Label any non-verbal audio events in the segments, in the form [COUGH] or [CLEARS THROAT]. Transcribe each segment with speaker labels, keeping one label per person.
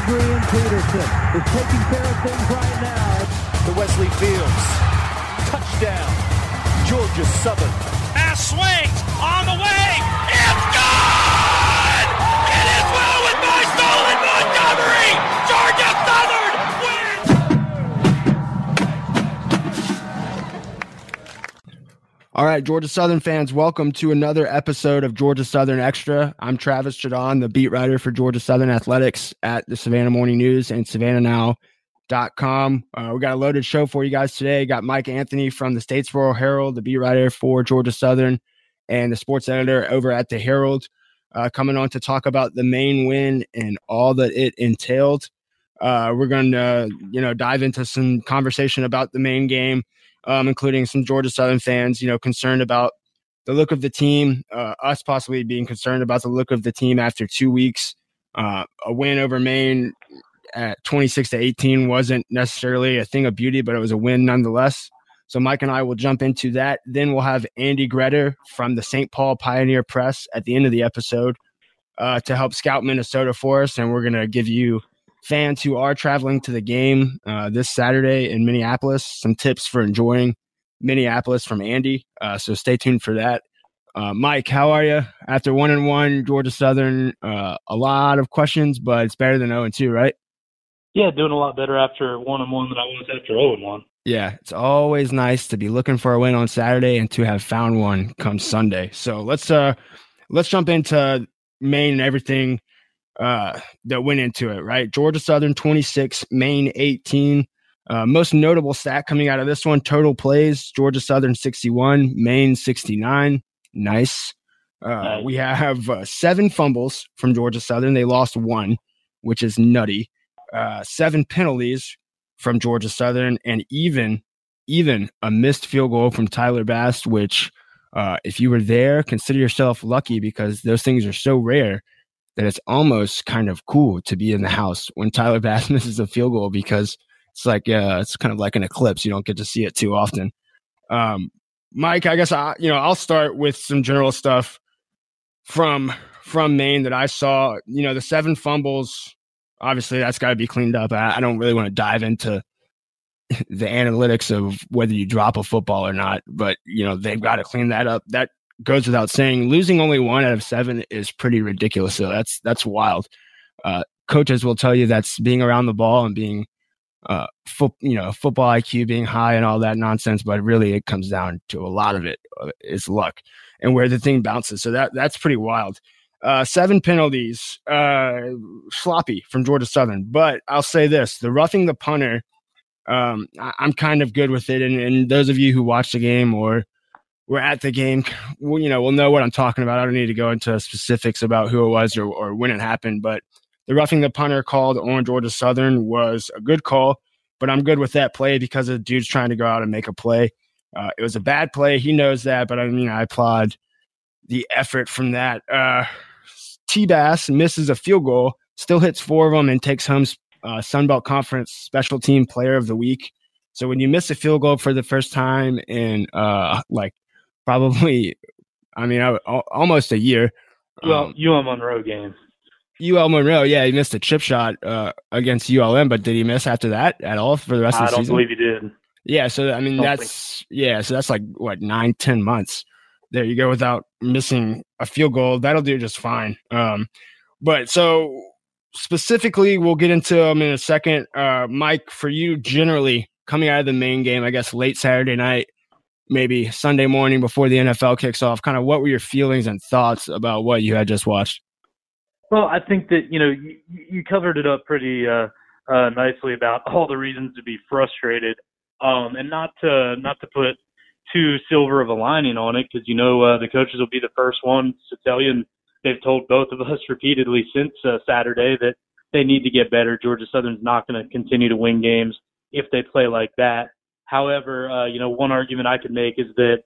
Speaker 1: Adrian Peterson is taking care of things right now.
Speaker 2: To Wesley Fields. Touchdown. Georgia Southern.
Speaker 3: Pass swings on the way. It's gone! It is well with my stolen Montgomery! Georgia Southern wins!
Speaker 4: All right, Georgia Southern fans, welcome to another episode of Georgia Southern Extra. I'm Travis Jaudon, the beat writer for Georgia Southern Athletics at the Savannah Morning News and SavannahNow.com. Uh, we got a loaded show for you guys today. Got Mike Anthony from the Statesboro Herald, the beat writer for Georgia Southern, and the sports editor over at the Herald, uh, coming on to talk about the Maine win and all that it entailed. Uh, we're going to, you know, dive into some conversation about the Maine game um, including some Georgia Southern fans, you know, concerned about the look of the team, uh, us possibly being concerned about the look of the team after two weeks. Uh, a win over Maine at 26 to 18 wasn't necessarily a thing of beauty, but it was a win nonetheless. So Mike and I will jump into that. Then we'll have Andy Greder from the St. Paul Pioneer Press at the end of the episode uh, to help scout Minnesota for us, and we're going to give you fans who are traveling to the game uh, this Saturday in Minneapolis. Some tips for enjoying Minneapolis from Andy. Uh, so stay tuned for that. Uh, Mike, how are you? After one and one, Georgia Southern, uh, a lot of questions, but it's better than zero and two, right?
Speaker 5: Yeah, doing a lot better after one and one than I was after zero and one.
Speaker 4: Yeah, it's always nice to be looking for a win on Saturday and to have found one come Sunday. So let's uh let's jump into Maine and everything uh, that went into it, right? Georgia Southern 26, Maine 18. Uh, most notable stat coming out of this one total plays Georgia Southern 61, Maine 69. Nice. Uh, nice. We have uh, seven fumbles from Georgia Southern. They lost one, which is nutty. Uh, seven penalties from Georgia Southern, and even even a missed field goal from Tyler Bass, which uh, if you were there, consider yourself lucky because those things are so rare that it's almost kind of cool to be in the house when Tyler [LAUGHS] Bass misses a field goal because it's like uh, it's kind of like an eclipse. You don't get to see it too often. Um, Mike, I guess I you know I'll start with some general stuff from from Maine that I saw. You know, the seven fumbles. Obviously, that's got to be cleaned up. I, I don't really want to dive into [LAUGHS] the analytics of whether you drop a football or not, but you know they've got to clean that up. That goes without saying. Losing only one out of seven is pretty ridiculous. So that's that's wild. Uh, coaches will tell you that's being around the ball and being, uh, fo- you know, football IQ being high and all that nonsense. But really, it comes down to a lot of it uh, luck and where the thing bounces. So that that's pretty wild. Uh, seven penalties, uh, sloppy from Georgia Southern. But I'll say this: the roughing the punter. Um, I, am kind of good with it, and, and those of you who watch the game or we're at the game, well, you know, we'll know what I'm talking about. I don't need to go into specifics about who it was or, or when it happened, but the roughing the punter called on Georgia Southern was a good call, but I'm good with that play because the dude's trying to go out and make a play. Uh, it was a bad play. He knows that, but I mean, I applaud the effort from that. Uh, T Bass misses a field goal, still hits four of them, and takes home uh, Sunbelt Conference Special Team Player of the Week. So when you miss a field goal for the first time in uh, like probably, I mean, I, almost a year.
Speaker 5: Well, um, UL Monroe game.
Speaker 4: UL Monroe, yeah, he missed a chip shot uh, against ULM, but did he miss after that at all for the rest
Speaker 5: I
Speaker 4: of the season?
Speaker 5: I don't believe he did.
Speaker 4: Yeah, so I mean that's yeah, so that's like what nine, ten months. There you go without missing a field goal. That'll do just fine. Um, but so specifically, we'll get into them in a second. Uh, Mike, for you, generally coming out of the Maine game, I guess late Saturday night, maybe Sunday morning before the NFL kicks off, kind of what were your feelings and thoughts about what you had just watched?
Speaker 5: Well, I think that you know you, you covered it up pretty uh, uh, nicely about all the reasons to be frustrated, um, and not to not to put too silver of a lining on it because you know uh, the coaches will be the first ones to tell you, and they've told both of [LAUGHS] us repeatedly since uh, Saturday that they need to get better. Georgia Southern's not going to continue to win games if they play like that. However, uh, you know, one argument I could make is that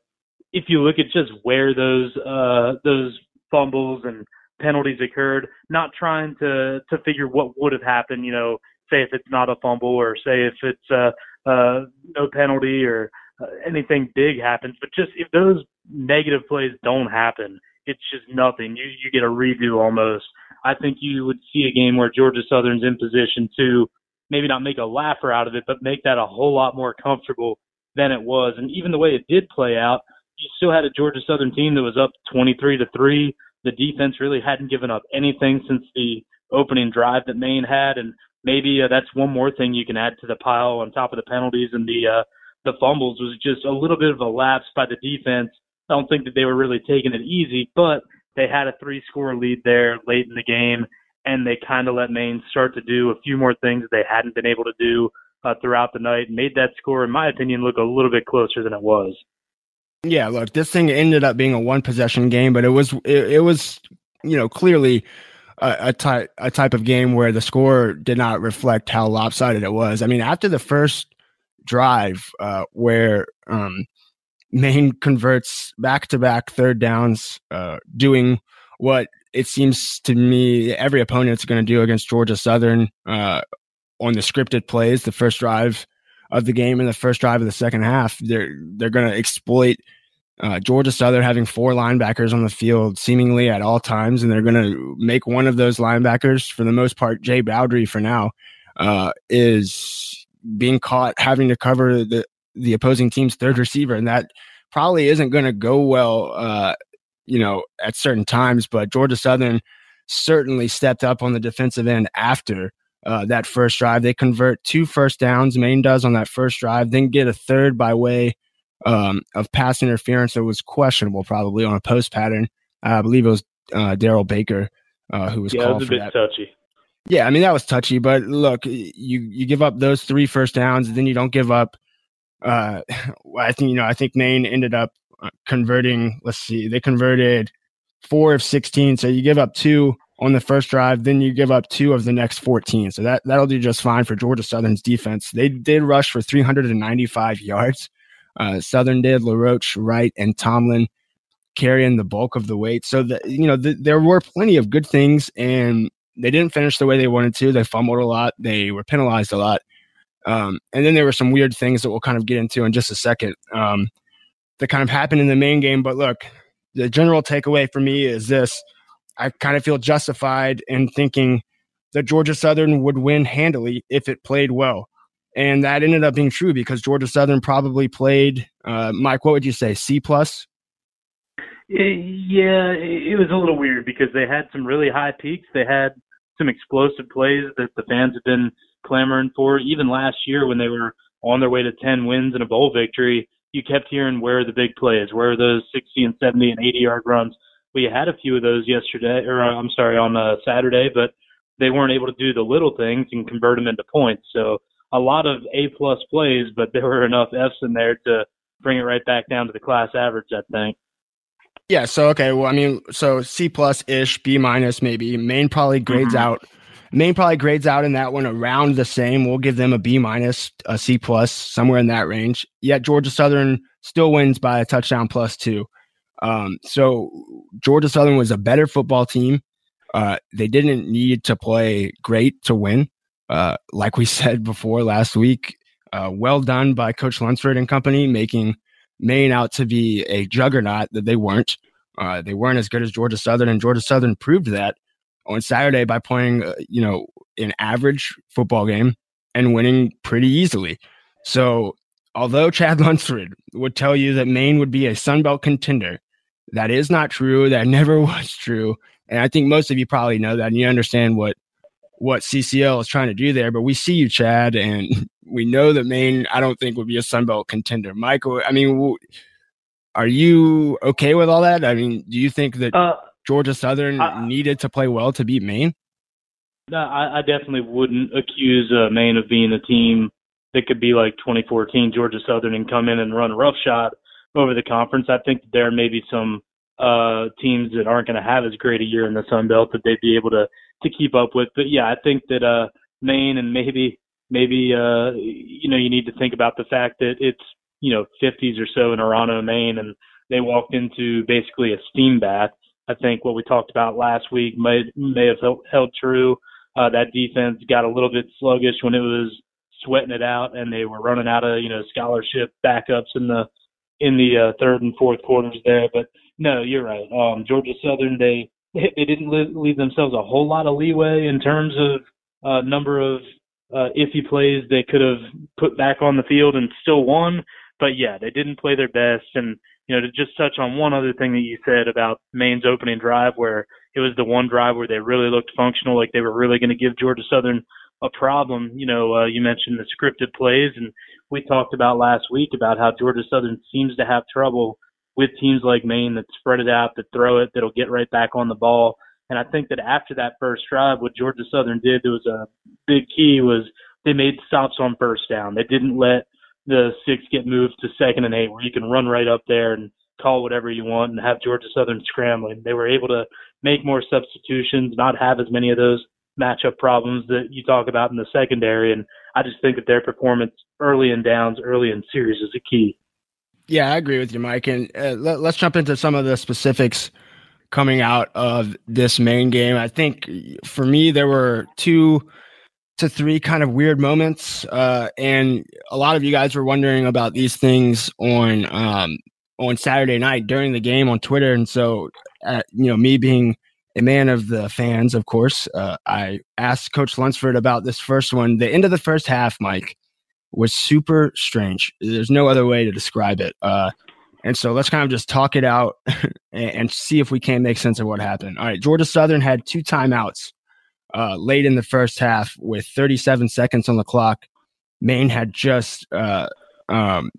Speaker 5: if you look at just where those uh, those fumbles and penalties occurred, not trying to to figure what would have happened, you know, say if it's not a fumble or say if it's uh, uh, no penalty or uh, anything big happens, but just if those negative plays don't happen, it's just nothing. You you get a redo almost. I think you would see a game where Georgia Southern's in position to maybe not make a laugher out of it, but make that a whole lot more comfortable than it was. And even the way it did play out, you still had a Georgia Southern team that was up 23 to three. The defense really hadn't given up anything since the opening drive that Maine had, and maybe uh, that's one more thing you can add to the pile on top of the penalties and the uh, the fumbles was just a little bit of a lapse by the defense. I don't think that they were really taking it easy, but they had a three score lead there late in the game, and they kind of let Maine start to do a few more things they hadn't been able to do uh, throughout the night, made that score, in my opinion, look a little bit closer than it was.
Speaker 4: Yeah, look, this thing ended up being a one possession game, but it was it, it was you know clearly a, a type a type of game where the score did not reflect how lopsided it was. I mean, after the first drive, uh, where um, Maine converts back to back third downs, uh, doing what it seems to me every opponent's going to do against Georgia Southern uh, on the scripted plays. The first drive of the game and the first drive of the second half, they're they're going to exploit uh, Georgia Southern having four linebackers on the field seemingly at all times, and they're going to make one of those linebackers, for the most part, Jay Bowdry for now, uh, is being caught having to cover the the opposing team's third receiver, and that probably isn't going to go well, uh, you know, at certain times. But Georgia Southern certainly stepped up on the defensive end after uh, that first drive. They convert two first downs. Maine does on that first drive, then get a third by way um, of pass interference that was questionable, probably on a post pattern. I believe it was uh, Darrell Baker uh, who was
Speaker 5: yeah,
Speaker 4: called
Speaker 5: was a
Speaker 4: for
Speaker 5: bit
Speaker 4: that.
Speaker 5: touchy.
Speaker 4: Yeah, I mean that was touchy, but look, you you give up those three first downs, then you don't give up. Uh, [LAUGHS] I think you know. I think Maine ended up uh, converting. Let's see, they converted four of sixteen, so you give up two on the first drive, then you give up two of the next fourteen. So that that'll do just fine for Georgia Southern's defense. They did rush for three hundred and ninety-five yards. Uh, Southern did LaRoche, Wright, and Tomlin carrying the bulk of the weight. So that you know, th- there were plenty of good things, and they didn't finish the way they wanted to. They fumbled a lot. They were penalized a lot. Um, and then there were some weird things that we'll kind of get into in just a second um, that kind of happened in the Maine game. But look, the general takeaway for me is this I kind of feel justified in thinking that Georgia Southern would win handily if it played well. And that ended up being true because Georgia Southern probably played, uh, Mike, what would you say, C plus?
Speaker 5: Yeah, it was a little weird because they had some really high peaks. They had some explosive plays that the fans have been clamoring for. Even last year when they were on their way to 10 wins and a bowl victory, you kept hearing where are the big plays, where are those 60 and 70 and 80 yard runs. We had a few of those yesterday, or uh, I'm sorry, on uh, Saturday, but they weren't able to do the little things and convert them into points. So a lot of A plus plays, but there were enough Fs in there to bring it right back down to the class average, I think.
Speaker 4: Yeah. So okay. Well, I mean, so C plus ish, B minus maybe. Maine probably grades
Speaker 5: Mhm.
Speaker 4: out. Maine probably grades out in that one around the same. We'll give them a B minus, a C plus, somewhere in that range. Yet Georgia Southern still wins by a touchdown plus two. Um, so Georgia Southern was a better football team. Uh, they didn't need to play great to win. Uh, like we [LAUGHS] said before last week, uh, well done by Coach Lunsford and company, making Maine out to be a juggernaut that they weren't. Uh, they weren't as good as Georgia Southern, and Georgia Southern proved that on Saturday by playing, uh, you know, an average football game and winning pretty easily. So, although Chad [LAUGHS] Lunsford would tell you that Maine would be a Sun Belt contender, that is not true. That [LAUGHS] never was true, and I think most of you probably know that, and you understand what what CCL is trying to do there. But we see you, Chad, and [LAUGHS] we know that Maine. I don't think would be a Sun Belt contender. Michael, I mean, are you okay with all that? I mean, do you think that
Speaker 5: Uh,
Speaker 4: Georgia Southern
Speaker 5: I-
Speaker 4: needed to play well to beat Maine?
Speaker 5: No, I, I definitely wouldn't accuse uh, Maine of being a team that could be like 2014 Georgia Southern and come in and run roughshod over the conference. I think there may be some uh, teams that aren't going to have as great a year in the Sun Belt that they'd be able to to keep up with. But yeah, I think that uh, Maine and maybe maybe uh, you know you need to think about the fact that it's you know 50s or so in Orono, Maine, and they walked into basically a steam bath. I think what we talked about last week may may have held, held true. Uh, that defense got a little bit sluggish when it was sweating it out, and they were running out of you know scholarship backups in the in the uh, third and fourth quarters there. But no, you're right. Um, Georgia Southern they they didn't leave themselves a whole lot of leeway in terms of uh, number of uh, iffy plays they could have put back on the field and still won. But yeah, they didn't play their best. And you know, to just touch on one other thing that you said about Maine's opening drive, where it was the one drive where they really looked functional, like they were really going to give Georgia Southern a problem. You know, uh, you mentioned the scripted plays, and we talked about last week about how Georgia Southern seems to have trouble with teams like Maine that spread it out, that throw it, that'll get right back on the ball. And I think that after that first drive, what Georgia Southern did, there was a big key was they made stops on first down. They didn't let the six get moved to second and eight, where you can run right up there and call whatever you want and have Georgia Southern scrambling. They were able to make more substitutions, not have as many of those matchup problems that you talk about in the secondary. And I just think that their performance early in downs, early in series is a key.
Speaker 4: Yeah, I agree with you, Mike. And uh, let, us jump into some of the specifics coming out of this Maine game. I think for me, there were two to three kind of weird moments. Uh, and a lot of you guys were wondering about these things on um, on Saturday night during the game on Twitter. And so, uh, you know, me being a man of the fans, of course, uh, I asked Coach Lunsford about this first one. The end of the first half, Mike, was super strange. There's no other way to describe it. Uh, and so let's kind of just talk it out and, [LAUGHS] and see if we can make sense of what happened. All right, Georgia Southern had two timeouts uh, late in the first half with 37 seconds on the clock. Maine had just, uh, um,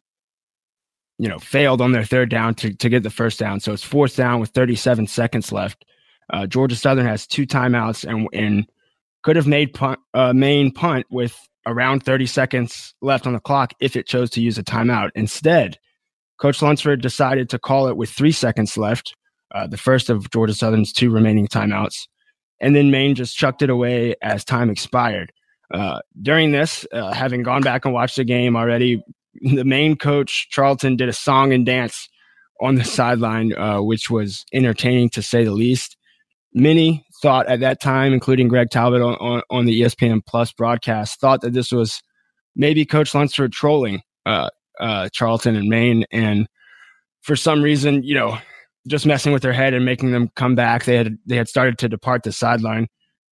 Speaker 4: you know, failed on their third down to, to get the first down. So it's fourth down with 37 seconds left. Uh, Georgia Southern has two timeouts and, and could have made punt, uh, Maine punt with around 30 seconds left on the clock if it chose to use a timeout. Instead, Coach Lunsford decided to call it with three seconds left, uh, the first of Georgia Southern's two remaining timeouts and then Maine just chucked it away as time expired. Uh, during this, uh, having gone back and watched the game already, the Maine coach Charlton did a song and dance on the sideline, uh, which was entertaining to say the least. Many thought at that time, including Greg Talbot on, on, on the ESPN Plus broadcast, thought that this was maybe Coach Lunsford trolling uh, uh, Charlton and Maine, and for some reason, you know, just messing with their head and making them come back. They had they had started to depart the sideline.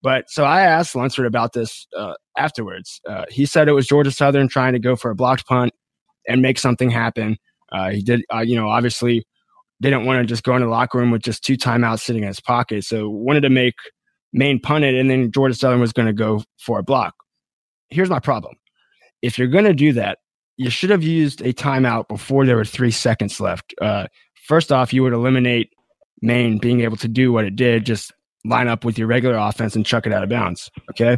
Speaker 4: But so I asked Lunsford about this uh, afterwards. Uh, he said it was Georgia Southern trying to go for a blocked punt and make something happen. Uh, he did, uh, you know, obviously didn't want to just go into the locker room with just two timeouts sitting in his pocket. So wanted to make Maine punt it, and then Georgia Southern was going to go for a block. Here's my problem: if you're going to do that, you should have used a timeout before there were three seconds left. Uh, first off, you would eliminate Maine being able to do what it did, just line up with your regular offense and chuck it out of bounds. Okay.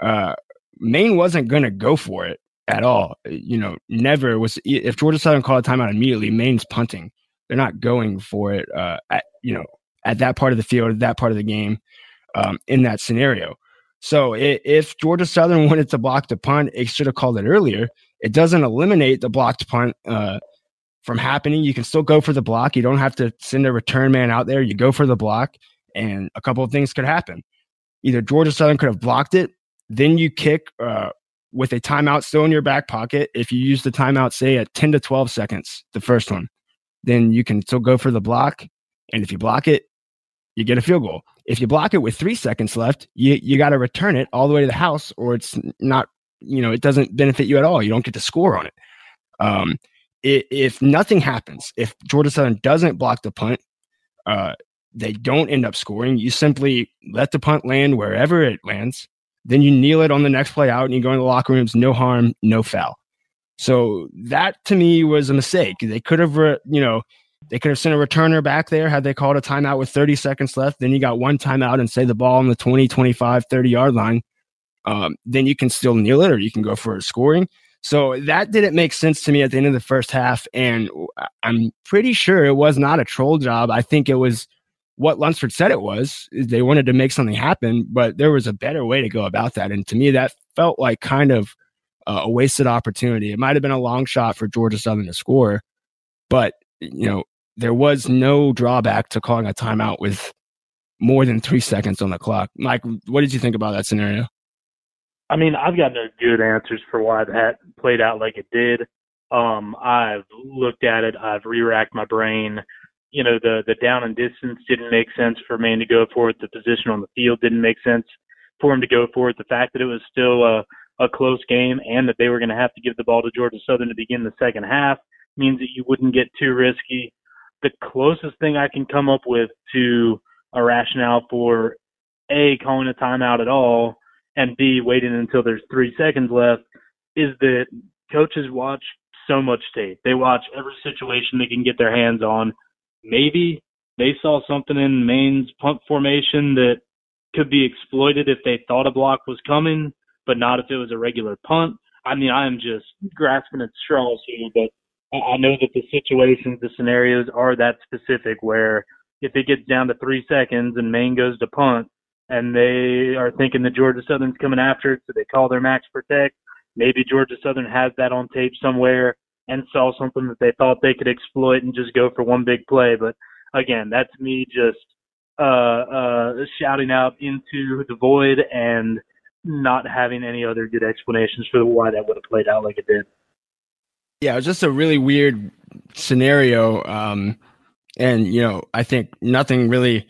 Speaker 4: Uh, Maine wasn't going to go for it at all. You know, never was. If Georgia Southern called a timeout immediately, Maine's punting. They're not going for it. Uh, at you know, at that part of the field, that part of the game, um, in that scenario. So if Georgia Southern [LAUGHS] wanted to block the punt, it should have called it earlier. It doesn't eliminate the blocked punt uh, from happening. You can still go for the block. You don't have to send a return man out there. You go for the block, and a couple of things could happen. Either Georgia Southern could have blocked it, then you kick uh, with a timeout still in your back pocket. If you use the timeout, say at 10 to 12 seconds, the first one, then you can still go for the block. And if you block it, you get a field goal. If you block it with three seconds left, you, you got to return it all the way to the house, or it's not, you know, it doesn't benefit you at all. You don't get to score on it. Um, if nothing happens, if Georgia Southern doesn't block the punt, uh, they don't end up scoring. You simply let the punt land wherever it lands. Then you kneel it on the next play out and you go in the locker rooms, no harm, no foul. So that to me was a mistake. They could have, re- you know, they could have sent a returner back there had they called a timeout with 30 seconds left. Then you got one timeout and say the ball on the 20, 25, 30 yard line. Um, then you can still kneel it or you can go for a scoring. So that didn't make sense to me at the end of the first half. And I'm pretty sure it was not a troll job. I think it was what Lunsford said it was. They wanted to make something happen, but there was a better way to go about that. And to me, that felt like kind of a wasted opportunity. It might have been a long shot for Georgia Southern to score, but you know, there was no drawback to calling a timeout with more than three seconds on the clock. Mike, what did you think about that scenario?
Speaker 5: I mean, I've got no good answers for why that played out like it did. Um, I've looked at it, I've re-racked my brain. You know, the the down and distance didn't make sense for Maine to go for it. The position on the field didn't make sense for him to go for it. The fact that it was still a, a close game and that they were going to have to give the ball to Georgia Southern to begin the second half means that you wouldn't get too risky. The closest thing I can come up with to a rationale for A, calling a timeout at all, and B, waiting until there's three seconds left is that coaches watch so much tape. They watch every situation they can get their hands on. Maybe they saw something in Maine's punt formation that could be exploited if they thought a block was coming, but not if it was a regular punt. I mean, I am just grasping at straws here, but I know that the situations, the scenarios are that specific where if it gets down to three seconds and Maine goes to punt and they are thinking that Georgia Southern's coming after it, so they call their max protect. Maybe Georgia Southern has that on tape somewhere and saw something that they thought they could exploit and just go for one big play. But again, that's me just uh, uh, shouting out into the void and not having any other good explanations for why that would have played out like it did.
Speaker 4: Yeah, it was just a really weird scenario. Um, and you know, I think nothing really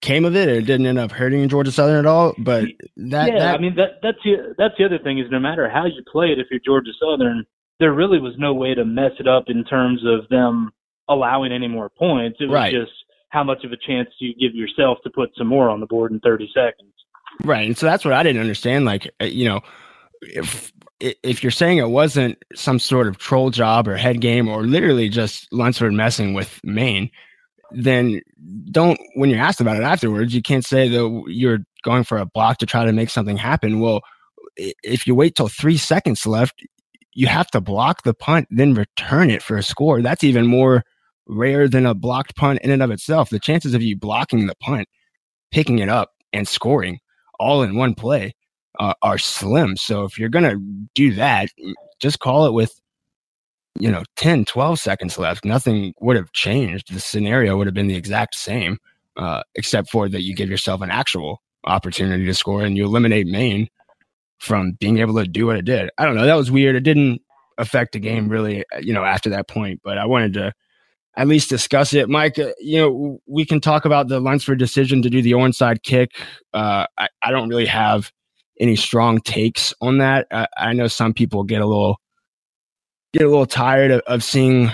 Speaker 4: came of it. It didn't end up hurting Georgia Southern at all. But that,
Speaker 5: yeah,
Speaker 4: that,
Speaker 5: I mean that that's the that's the other thing is no matter how you play it, if you're Georgia Southern, there really was no way to mess it up in terms of them allowing any more points. It was
Speaker 4: Right.
Speaker 5: just how much of a chance do you give yourself to put some more on the board in 30 seconds.
Speaker 4: Right. And so that's what I didn't understand. Like, uh, you know, if if you're saying it wasn't some sort of troll job or head game or literally just Lunsford messing with Maine, then don't when you're asked about it afterwards, you can't say that you're going for a block to try to make something happen. Well, if you wait till three seconds left, you have to block the punt, then return it for a score. That's even more rare than a blocked punt in and of itself. The chances of you blocking the punt, picking it up, and scoring all in one play uh, are slim. So if you're going to do that, just call it with, you know, 10, 12 seconds left. Nothing would have changed. The scenario would have been the exact same, uh, except for that you give yourself an actual opportunity to score and you eliminate Maine from being able to do what it did. I don't know. That was weird. It didn't affect the game really, uh, you know, after that point, but I wanted to at least discuss it. Mike, uh, you know, we can talk about the Lunsford decision to do the onside kick. Uh, I, I don't really have any strong takes on that. I, I know some people get a little get a little tired of, of seeing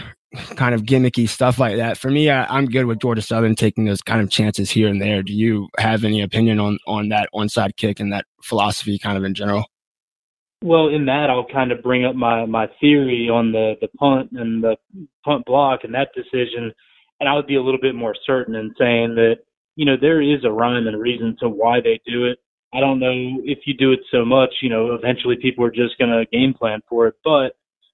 Speaker 4: kind of gimmicky stuff like that. For me, I, I'm good with Georgia Southern taking those kind of chances here and there. Do you have any opinion on on that onside kick and that philosophy kind of in general?
Speaker 5: Well, in that, I'll kind of bring up my my theory on the the punt and the punt block and that decision, and I would be a little bit more certain in saying that you know there is a rhyme and reason to why they do it. I don't know if you do it so much, you know, eventually people are just going to game plan for it. But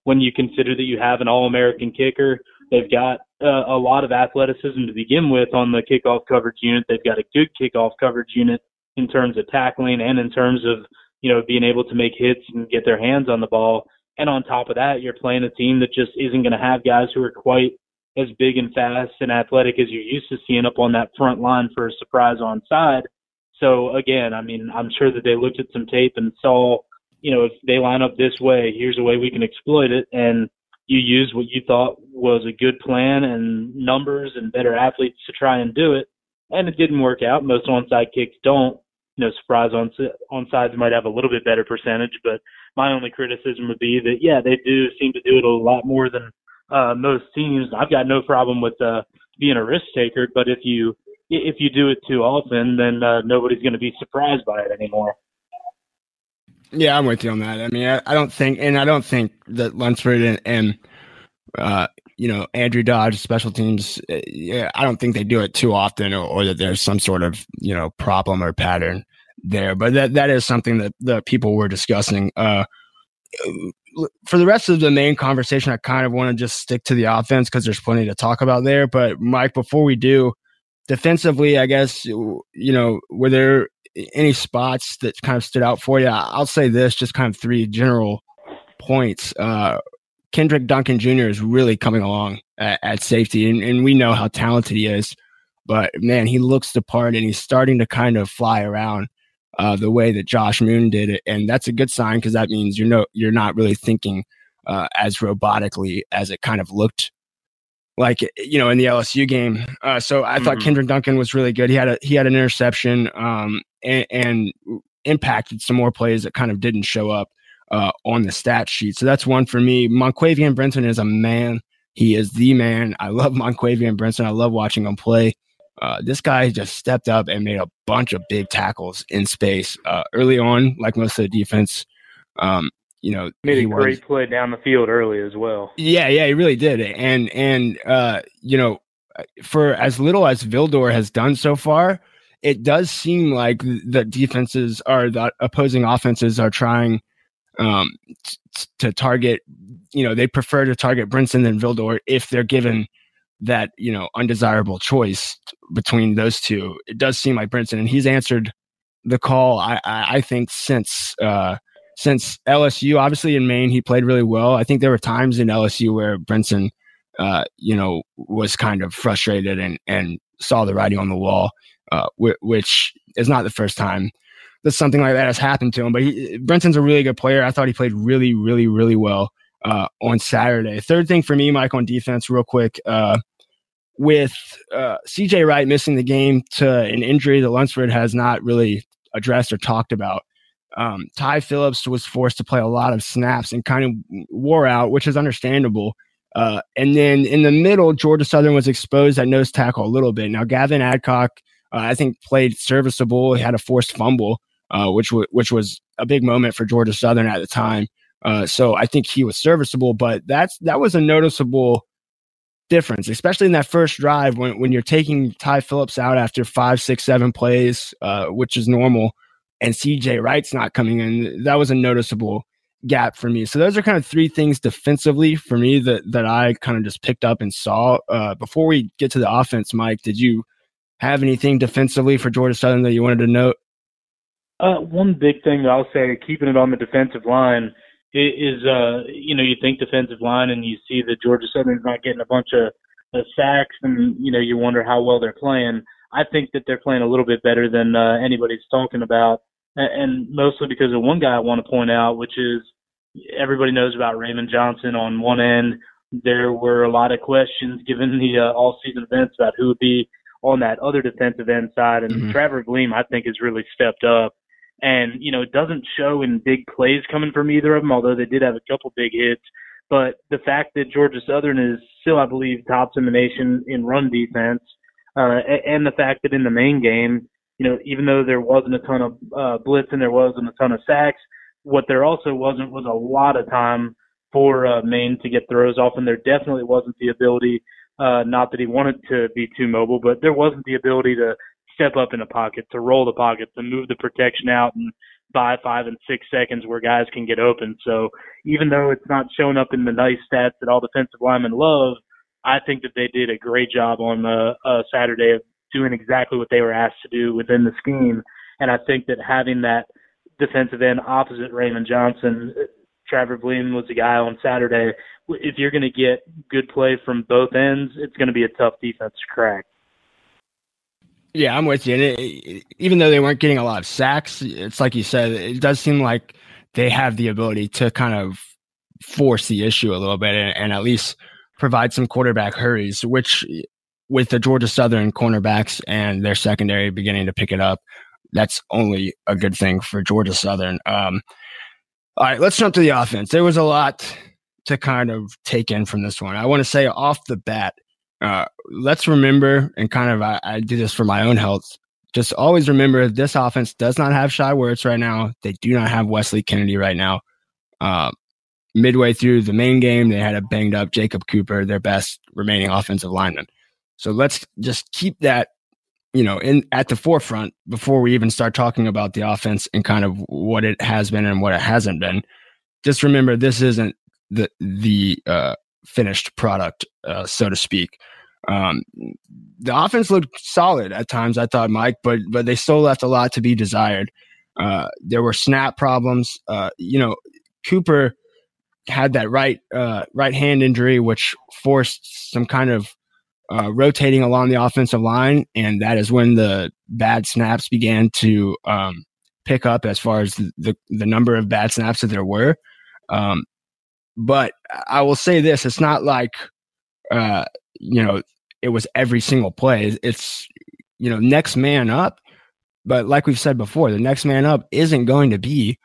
Speaker 5: when you consider that you have an All-American kicker, they've got uh, a lot of athleticism to begin with on the kickoff coverage unit. They've got a good kickoff coverage unit in terms of tackling and in terms of you know, being able to make hits and get their hands on the ball. And on top of that, you're playing a team that just isn't going to have guys who are quite as big and fast and athletic as you're used to seeing up on that front line for a surprise on side. So again, I mean, I'm sure that they looked at some tape and saw, you know, if they line up this way, here's a way we can exploit it. And you use what you thought was a good plan and numbers and better athletes to try and do it. And it didn't work out. Most onside kicks don't you know, surprise on on sides might have a little bit better percentage, but my only criticism would be that yeah, they do seem to do it a lot more than uh, most teams. I've got no problem with uh, being a risk taker, but if you if you do it too often, then uh, nobody's going to be surprised by it anymore.
Speaker 4: Yeah, I'm with you on that. I mean, I, I don't think, and I don't think that Lunsford and, and uh, you know, Andrew Dodge, special teams, uh, yeah, I don't think they do it too often or, or that there's some sort of, you know, problem or pattern there. But that, that is something that the people were discussing. Uh, for the rest of the Maine conversation, I kind of want to just stick to the offense because there's plenty to talk about there. But Mike, before we do, defensively, I guess you know, were there any spots that kind of stood out for you? I'll say this, just kind of three general points. Uh, Kendrick Duncan Jr. is really coming along at, at safety, and, and we know how talented he is. But man, he looks the part, and he's starting to kind of fly around uh, the way that Josh Moon did it, and that's a good sign because that means you're no you're not really thinking uh, as robotically as it kind of looked like you know in the LSU game. Uh, so I mm-hmm. thought Kendrick Duncan was really good. He had a he had an interception um, and, and, impacted some more plays that kind of didn't show up uh, on the stat sheet. So that's one for me. Monquavian Brinson is a man. He is the man. I love [LAUGHS] Monquavian Brinson. I love watching him play. Uh, this guy just stepped up and made a bunch of big tackles in space uh, early on, like most of the defense. Um, you know,
Speaker 5: made a great was, play down the field early as well.
Speaker 4: Yeah, yeah, he really did. And and uh, you know, for as little as Vildor has done so far, it does seem like the defenses are the opposing offenses are trying um, t- to target. You know, they prefer to target Brinson than Vildor if they're given that you know undesirable choice between those two. It does seem like Brinson, and he's answered the call. I I, I think since uh, since LSU, obviously in Maine, he played really well. I think there were times in LSU where Brinson, uh, you know, was kind of frustrated and and saw the writing on the wall, uh, which is not the first time that something like that has happened to him. But he, Brinson's a really good player. I thought he played really, really, really well uh, on Saturday. Third thing for me, Mike, on defense, real quick. Uh, with uh, CJ Wright missing the game to an injury that Lunsford has not really addressed or talked about, um, Ty Phillips was forced to play a lot of snaps and kind of wore out, which is understandable. Uh, and then in the middle, Georgia Southern was exposed at nose tackle a little bit. Now, Gavin Adcock, uh, I think, played serviceable. He had a forced fumble, uh, which w- which was a big moment for Georgia Southern at the time. Uh, so I think he was serviceable, but that's that was a noticeable difference, especially in that first drive when, when you're taking Ty Phillips out after five, six, seven plays, uh, which is normal, and CJ Wright's not coming in. That was a noticeable gap for me. So those are kind of three things defensively for me that that I kind of just picked up and saw. Uh, before we get to the offense, Mike, did you have anything defensively for Georgia Southern that you wanted to note?
Speaker 5: Uh, one big thing that I'll say, keeping it on the defensive line is uh you know you think defensive line and you see that Georgia Southern's not getting a bunch of, of sacks and you know you wonder how well they're playing. I think that they're playing a little bit better than uh, anybody's talking about, and, mostly because of one guy I want to point out, which is everybody knows about Raymond Johnson on one end. There were a lot of questions given the uh, all-season events about who would be on that other defensive end side, and mm-hmm. Trevor Gleam I think has really stepped up and, you know, it doesn't show in big plays coming from either of them, although they did have a couple big hits. But the fact that Georgia Southern is still, I believe, tops in the nation in run defense, uh, and the fact that in the Maine game, you know, even though there wasn't a ton of uh, blitz and there wasn't a ton of sacks, what there also wasn't was a lot of time for uh, Maine to get throws off, and there definitely wasn't the ability. Uh, not that he wanted to be too mobile, but there wasn't the ability to step up in the pocket, to roll the pocket, to move the protection out and five, five, and six seconds where guys can get open. So even though it's not showing up in the nice stats that all defensive linemen love, I think that they did a great job on the uh, Saturday of doing exactly what they were asked to do within the scheme. And I think that having that defensive end opposite Raymond Johnson, Trevor Gleam was the guy on Saturday. If you're going to get good play from both ends, it's going to be a tough defense to crack.
Speaker 4: Yeah, I'm with you. And it, even though they weren't getting a lot of sacks, it's like you said, it does seem like they have the ability to kind of force the issue a little bit and, and at least provide some quarterback hurries, which with the Georgia Southern cornerbacks and their secondary beginning to pick it up, that's only a good thing for Georgia Southern. Um, all right, let's jump to the offense. There was a lot to kind of take in from this one. I want to say off the bat, uh, let's remember, and kind of I, I, do this for my own health. Just always remember this offense does not have Shai Werts right now. They do not have Wesley Kennedy right now. Uh, midway through the Maine game, they had a banged up Jacob Cooper, their best remaining offensive lineman. So let's just keep that, you know, in at the forefront before we even start talking about the offense and kind of what it has been and what it hasn't been. just remember this isn't the the uh, finished product, uh, so to speak. Um, the offense looked solid at times, I thought, Mike, but but they still left a lot to be desired. Uh, there were snap problems. Uh, you know, Cooper had that right uh, right hand injury, which forced some kind of uh, rotating along the offensive line, and that is when the bad snaps began to um, pick up as far as the, the, number of bad snaps that there were. Um, but I will say this: it's not like uh, you know it was every single play. It's you know next man up. But like we've said before, the next man up isn't going to be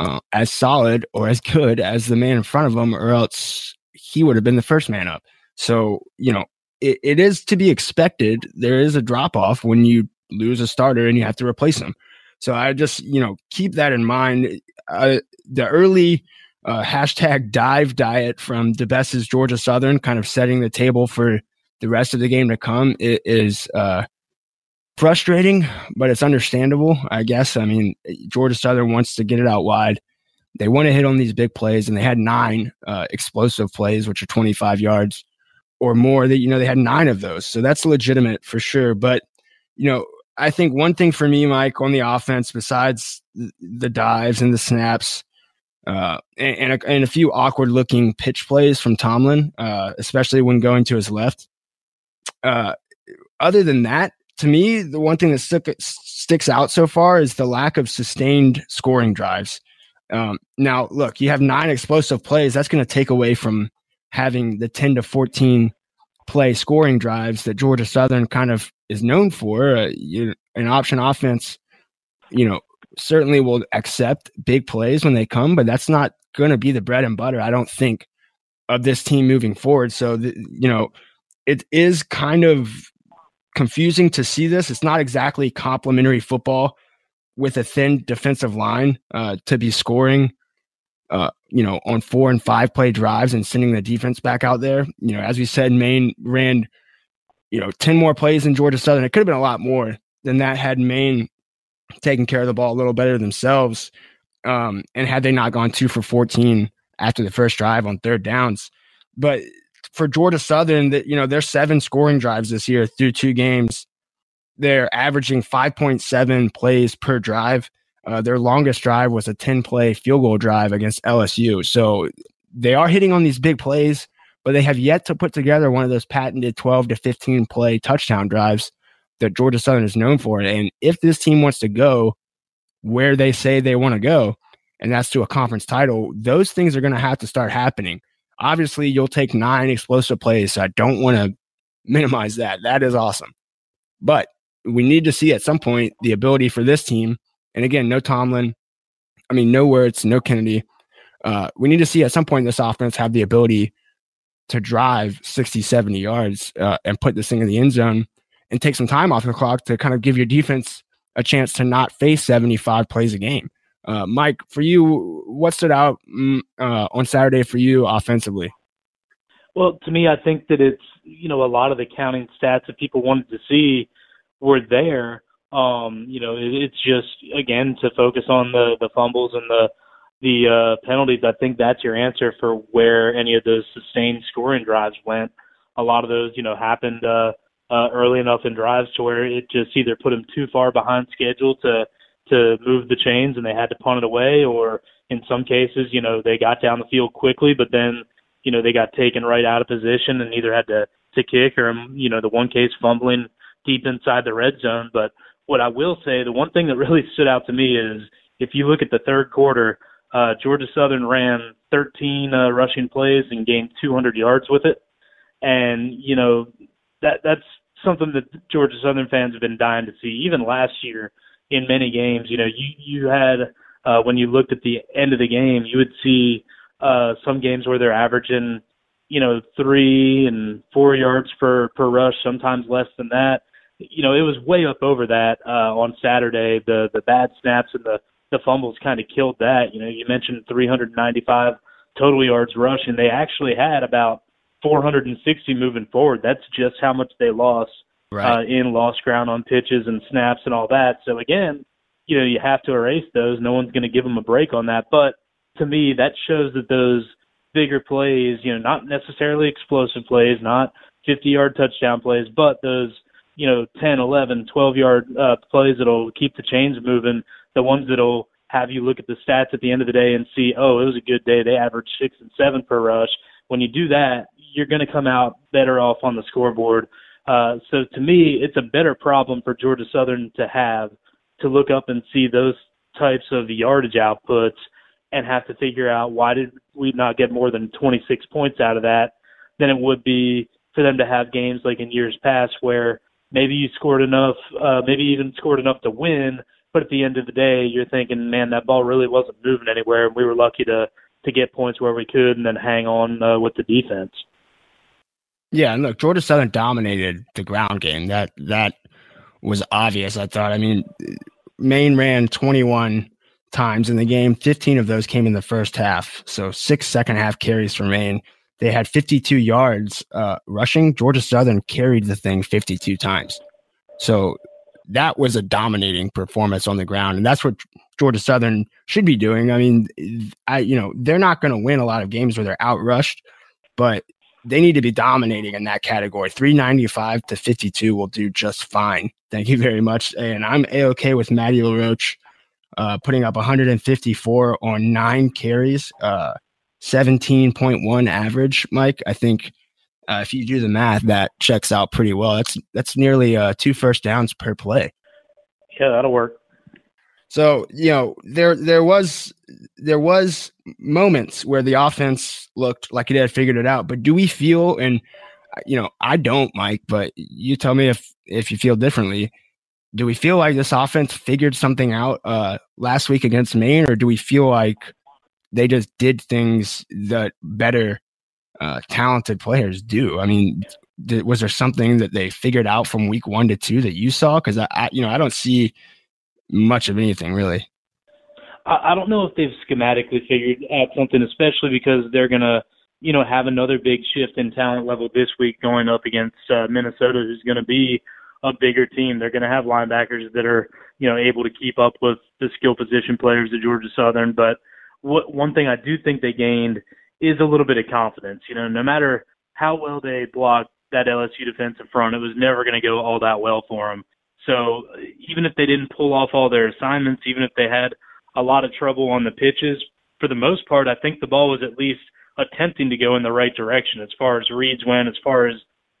Speaker 4: uh, as solid or as good as the man in front of him, or else he would have been the first man up. So you know it, it is to be expected. There is a drop off when you lose a starter and you have to replace him. So I just, you know, keep that in mind. Uh, the early uh, hashtag dive diet from DeBess's Georgia Southern, kind of setting the table for the rest of the game to come, it is uh, frustrating, but it's understandable, I guess. I mean, Georgia Southern wants to get it out wide. They want to hit on these big plays, and they had nine uh, explosive plays, which are 25 yards or more that you know they had nine of those. So that's legitimate for sure. But you know i think one thing for me mike on the offense besides the dives and the snaps uh, and, and, a, and a few awkward looking pitch plays from tomlin uh, especially when going to his left uh, other than that to me the one thing that stick, sticks out so far is the lack of sustained scoring drives. Um, now look you have nine explosive plays that's going to take away from having the 10 to 14 play scoring drives that Georgia Southern kind of is known for. Uh, you, an option offense, you know, certainly will accept big plays when they come, but that's not going to be the bread and butter, I don't think, of this team moving forward. So, you know, it is kind of confusing to see this. It's not exactly complimentary football with a thin defensive line uh, to be scoring uh, you know, on four and five play drives and sending the defense back out there. You know, as we said, Maine ran, you know, 10 more plays in Georgia Southern. It could have been a lot more than that had Maine taken care of the ball a little better themselves. Um, and had they not gone two for 14 after the first drive on third downs. But for Georgia Southern, that you know, their seven scoring drives this year through two games. They're averaging 5.7 plays per drive. Uh, their longest drive was a 10 play field goal drive against LSU. So they are hitting on these big plays, but they have yet to put together one of those patented 12 to 15 play touchdown drives that Georgia Southern is known for. And if this team wants to go where they say they want to go, and that's to a conference title, those things are going to have to start happening. Obviously, you'll take nine explosive plays. So I don't want to minimize that. That is awesome. But we need to see at some point the ability for this team and again, no Tomlin. I mean, no Werts, no Kennedy. Uh, we need to see at some point this offense have the ability to drive 60, 70 yards uh, and put this thing in the end zone and take some time off the clock to kind of give your defense a chance to not face 75 plays a game. Uh, Mike, for you, what stood out mm, uh, on Saturday for you offensively?
Speaker 5: Well, to me, I think that it's, you know, a lot of the counting stats that people wanted to see were there. Um, you know, it, it's just again to focus on the the fumbles and the the uh, penalties. I think that's your answer for where any of those sustained scoring drives went. A lot of those, you know, happened uh, uh, early enough in drives to where it just either put them too far behind schedule to to move the chains and they had to punt it away, or in some cases, you know, they got down the field quickly, but then you know they got taken right out of position and either had to to kick or you know the one case fumbling deep inside the red zone, but what I will say, the one thing that really stood out to me is if you look at the third quarter, uh, Georgia Southern ran 13 uh, rushing plays and gained 200 yards with it, and you know that that's something that Georgia Southern fans have been dying to see. Even last year, in many games, you know, you you had uh, when you looked at the end of the game, you would see uh, some games where they're averaging, you know, three and four yards per per rush, sometimes less than that you know, it was way up over that uh, on Saturday. The the bad snaps and the the fumbles kind of killed that. You know, you mentioned 395 total yards rushing. They actually had about 460 moving forward. That's just how much they lost right. uh, in lost ground on pitches and snaps and all that. So again, you know, you have to erase those. No one's going to give them a break on that. But to me, that shows that those bigger plays, you know, not necessarily explosive plays, not 50 yard touchdown plays, but those, you know, 10, 11, 12 yard uh, plays that'll keep the chains moving, the ones that'll have you look at the stats at the end of the day and see, oh, it was a good day. They averaged six and seven per rush. When you do that, you're going to come out better off on the scoreboard. Uh, so to me, it's a better problem for Georgia Southern to have to look up and see those types of yardage outputs and have to figure out why did we not get more than 26 points out of that than it would be for them to have games like in years past where maybe you scored enough, uh, maybe even scored enough to win, but at the end of the day, you're thinking, man, that ball really wasn't moving anywhere, and we were lucky to to get points where we could, and then hang on uh, with the defense.
Speaker 4: Yeah, and look, Georgia Southern dominated the ground game. That that was obvious. I thought. I mean, Maine ran 21 times in the game. 15 of those came in the first half. So six second half carries for Maine. They had 52 yards uh, rushing. Georgia Southern carried the thing 52 times. So that was a dominating performance on the ground, and that's what Georgia Southern should be doing. I mean, I you know they're not going to win a lot of games where they're outrushed, but they need to be dominating in that category. 395 to 52 will do just fine. Thank you very much. And I'm a okay with Matty LaRoche uh, putting up 154 on nine carries, uh, 17.1 average. Mike, I think uh, if you do the math, that checks out pretty well. That's that's nearly uh, two first downs per play.
Speaker 5: Yeah, that'll work.
Speaker 4: So you know there there was there was moments where the offense looked like it had figured it out, but do we feel and you know I don't, Mike, but you tell me if if you feel differently. Do we feel like this offense figured something out uh, last week against Maine, or do we feel like they just did things that better uh, talented players do. I mean, th- was there something that they figured out from week one to two that you saw? Because I, I, you know, I don't see much of anything really.
Speaker 5: I, I don't know if they've schematically figured out something, especially because they're gonna, you know, have another big shift in talent level this week going up against uh, Minnesota, who's going to be a bigger team. They're going to have linebackers that are, you know, able to keep up with the skill position players of Georgia Southern. But what one thing I do think they gained is a little bit of confidence. You know, no matter how well they blocked that LSU defensive front, it was never going to go all that well for them. So even if they didn't pull off all their assignments, even if they had a lot of trouble on the pitches, for the most part, I think the ball was at least attempting to go in the right direction as far as reads went, as far as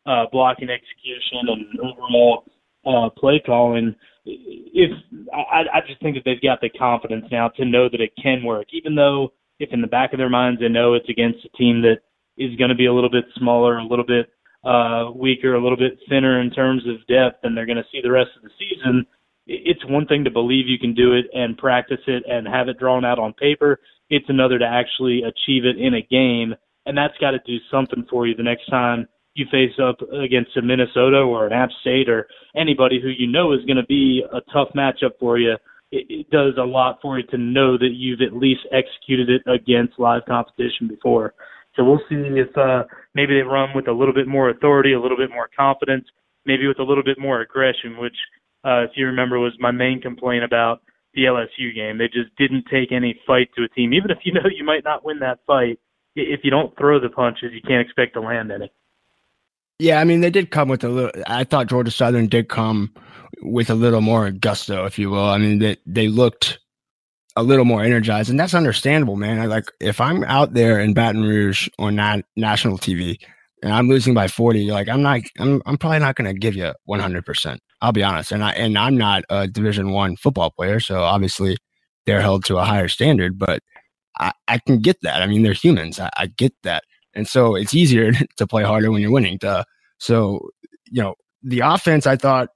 Speaker 5: uh, blocking execution and overall uh, play calling. If I, I just think that they've got the confidence now to know that it can work, even though if in the back of their minds they know it's against a team that is going to be a little bit smaller, a little bit uh, weaker, a little bit thinner in terms of depth, and they're going to see the rest of the season. It's one thing to believe you can do it and practice it and have it drawn out on paper. It's another to actually achieve it in a game, and that's got to do something for you the next time you face up against a Minnesota or an App State or anybody who you know is going to be a tough matchup for you it, it does a lot for you to know that you've at least executed it against live competition before. So we'll see if uh, maybe they run with a little bit more authority, a little bit more confidence, maybe with a little bit more aggression, which, uh, if you remember, was my main complaint about the LSU game. They just didn't take any fight to a team, even if you know you might not win that fight. If you don't throw the punches, you can't expect to land any.
Speaker 4: Yeah, I mean they did come with a little. I thought Georgia Southern did come with a little more gusto, if you will. I mean they they looked a little more energized, and that's understandable, man. I like if I'm out there in Baton Rouge on na- national TV and I'm losing by 40, like I'm not, I'm I'm probably not going to give you 100. percent I'll be honest, and I and I'm not a Division One football player, so obviously they're held to a higher standard, but I, I can get that. I mean, they're humans. I, I get that. And so it's easier [LAUGHS] to play harder when you're winning. So, you know, the offense I thought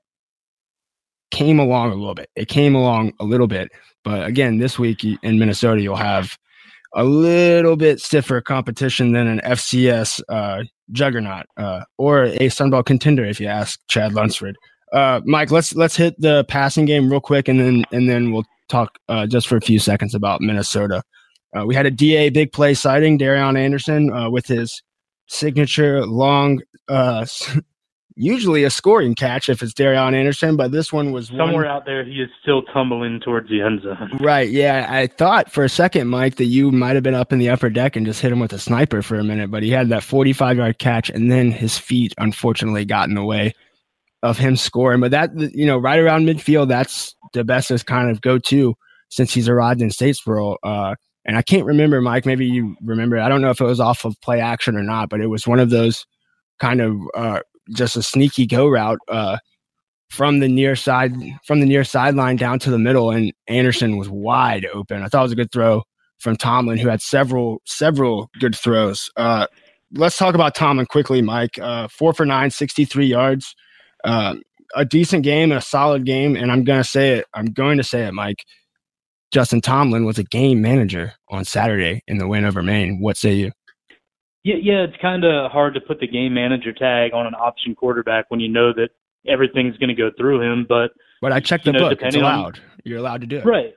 Speaker 4: came along a little bit. It came along a little bit. But again, this week in Minnesota, you'll have a little bit stiffer competition than an FCS uh, juggernaut uh, or a Sunbelt contender, if you ask Chad Lunsford. Uh, Mike, let's let's hit the passing game real quick, and then and then we'll talk uh, just for a few seconds about Minnesota. Uh, we had a DA big play sighting, Darion Anderson, uh, with his signature long uh, usually a scoring catch if it's Darion Anderson, but this one was
Speaker 5: somewhere
Speaker 4: one,
Speaker 5: out there. He is still tumbling towards the end zone. [LAUGHS]
Speaker 4: Right. Yeah. I thought for a second, Mike, that you might have been up in the upper deck and just hit him with a sniper for a minute, but he had that 45 yard catch, and then his feet unfortunately got in the way of him scoring. But that, you know, right around midfield, that's the best as kind of go to since he's arrived in Statesboro. Uh, and I can't remember, Mike. Maybe you remember. I don't know if it was off of play action or not, but it was one of those kind of uh, just a sneaky go route uh, from the near side from the near sideline down to the middle, and Anderson was wide open. I thought it was a good throw from Tomlin, who had several several good throws. Uh, let's talk about Tomlin quickly, Mike. Uh, four for nine, 63 yards. Uh, a decent game, a solid game, and I'm gonna say it. I'm going to say it, Mike. Justin Tomlin was a game manager on Saturday in the win over Maine. What say you?
Speaker 5: Yeah, yeah, it's kind of hard to put the game manager tag on an option quarterback when you know that everything's going to go through him. But
Speaker 4: but I checked the
Speaker 5: know,
Speaker 4: book; it's
Speaker 5: depending on-
Speaker 4: allowed. You're allowed to do it.
Speaker 5: right,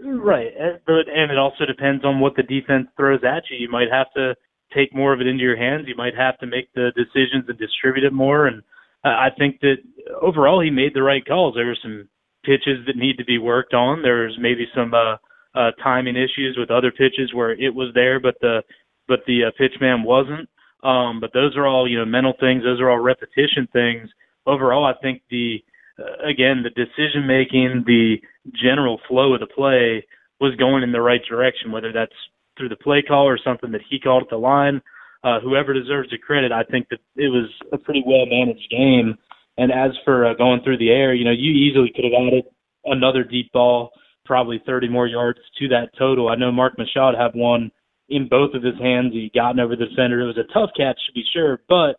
Speaker 5: right, and- but and it also depends on what the defense throws at you. You might have to take more of it into your hands. You might have to make the decisions and distribute it more. And I I think that overall he made the right calls. There were some pitches that need to be worked on. There's maybe some uh, uh, timing issues with other pitches where it was there, but the but the uh, pitch man wasn't. Um, but those are all you know mental things. Those are all repetition things. Overall, I think the uh, again the decision making, the general flow of the play was going in the right direction. Whether that's through the play call or something that he called at the line, uh, whoever deserves the credit, I think that it was a pretty well managed game. And as for uh, going through the air, you know, you easily could have added another deep ball, probably 30 more yards to that total. I know Mark Michaud had one in both of his hands. He gotten over the defender. It was a tough catch to be sure, but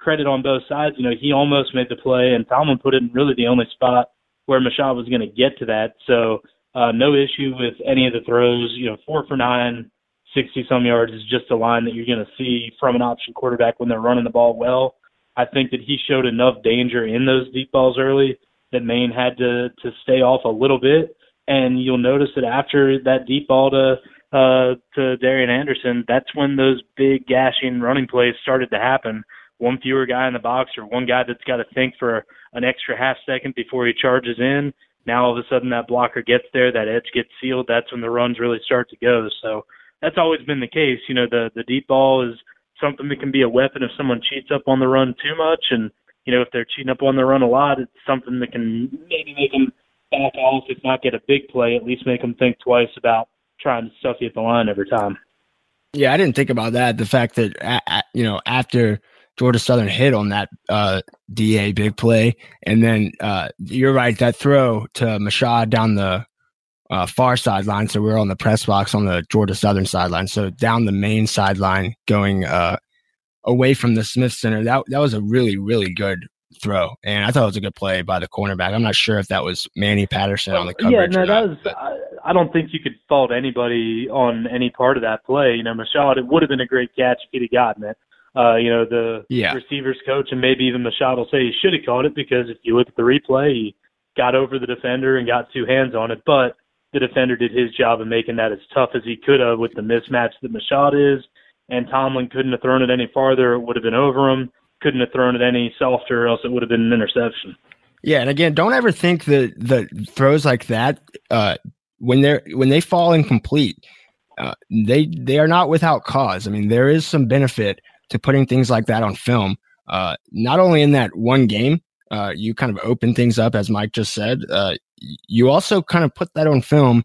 Speaker 5: credit on both sides. You know, he almost made the play, and Tomlin put it in really the only spot where Machad was going to get to that. So uh, no issue with any of the throws. You know, four for nine, 60 some yards is just a line that you're going to see from an option quarterback when they're running the ball well. I think that he showed enough danger in those deep balls early that Maine had to to stay off a little bit. And you'll notice that after that deep ball to uh, to Darion Anderson, that's when those big gashing running plays started to happen. One fewer guy in the box or one guy that's got to think for an extra half second before he charges in. Now all of a sudden that blocker gets there, that edge gets sealed. That's when the runs really start to go. So that's always been the case. You know, the the deep ball is something that can be a weapon if someone cheats up on the run too much, and you know if they're cheating up on the run a lot, it's something that can maybe make them back off, if not get a big play, at least make them think twice about trying to stuff you at the line every time.
Speaker 4: Yeah, I didn't think about that. The fact that you know after Georgia Southern hit on that uh, Da big play, and then uh, you're right that throw to Michaud down the uh, far sideline. So we're on the press box on the Georgia Southern sideline. So down the main sideline, going uh, away from the Smith Center. That that was a really really good throw, and I thought it was a good play by the cornerback. I'm not sure if that was Manny Patterson on the coverage.
Speaker 5: yeah,
Speaker 4: no,
Speaker 5: that was.
Speaker 4: but-
Speaker 5: I, I don't think you could fault anybody on any part of that play. You know, Michaud, it would have been a great catch if he'd have gotten it. Uh, you know, the
Speaker 4: Yeah.
Speaker 5: receivers coach and maybe even Michaud will say he should have caught it because if you look at the replay, he got over the defender and got two hands on it, but the defender did his job of making that as tough as he could have with the mismatch that Michaud is. And Tomlin couldn't have thrown it any farther; it would have been over him. Couldn't have thrown it any softer, else it would have been an interception.
Speaker 4: Yeah, and again, don't ever think that the throws like that uh, when they're when they fall incomplete, uh, they they are not without cause. I mean, there is some benefit to putting things like that on film. Uh, not only in that one game, uh, you kind of open things up, as Mike just said. You also kind of put that on film,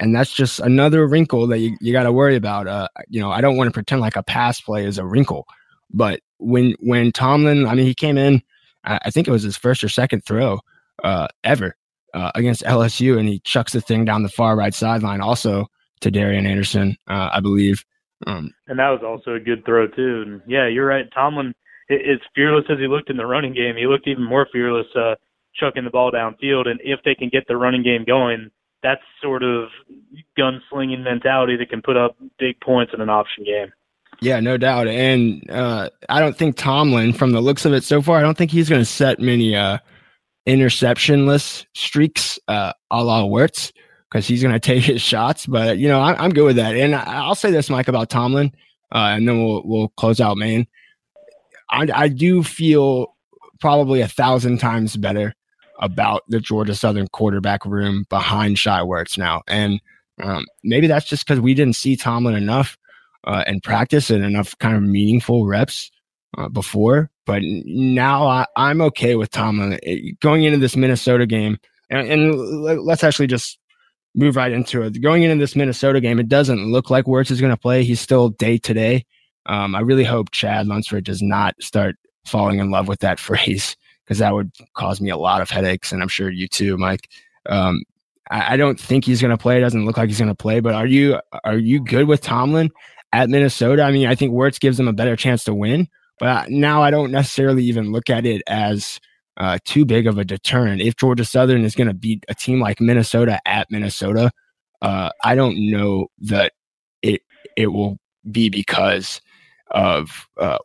Speaker 4: and that's just another wrinkle that you, you got to worry about. Uh, you know, I don't want to pretend like a pass play is a wrinkle, but when when Tomlin, I mean, he came in. I think it was his first or second throw uh, ever uh, against LSU, and he chucks the thing down the far right sideline, also to Darion Anderson, uh, I believe. Um,
Speaker 5: And that was also a good throw too. And yeah, you're right. Tomlin, i- as fearless as he looked in the running game, he looked even more fearless uh, chucking the ball downfield. And if they can get the running game going, that's sort of gunslinging mentality that can put up big points in an option game.
Speaker 4: yeah, no doubt. And uh, I don't think Tomlin, from the looks of it so far, I don't think he's going to set many uh, interceptionless streaks uh, a la Werts because he's going [LAUGHS] to take his shots. But you know, I, I'm good with that. And I, I'll say this, Mike, about Tomlin, uh, and then we'll we'll close out, man. I, I do feel probably a thousand times better about the Georgia Southern quarterback room behind Shai Werts now. And um, maybe that's just because we didn't see Tomlin enough uh, in practice and enough kind of meaningful reps uh, before. But now I, am okay with Tomlin going into this Minnesota game. And, and, let's actually just move right into it. Going into this Minnesota game, it doesn't look like Werts is going to play. He's still day to day. Um, I really hope Chad Lunsford does not start falling in love with that [LAUGHS] phrase because that would cause me a lot of headaches, and I'm sure you too, Mike. Um, I, I, don't think he's going to play. It doesn't look like he's going to play. But are you are you good with Tomlin at Minnesota? I mean, I think Werts gives them a better chance to win. But now I don't necessarily even look at it as uh, too big of a deterrent. If Georgia Southern is going to beat a team like Minnesota at Minnesota, uh, I don't know that it it will be because of uh,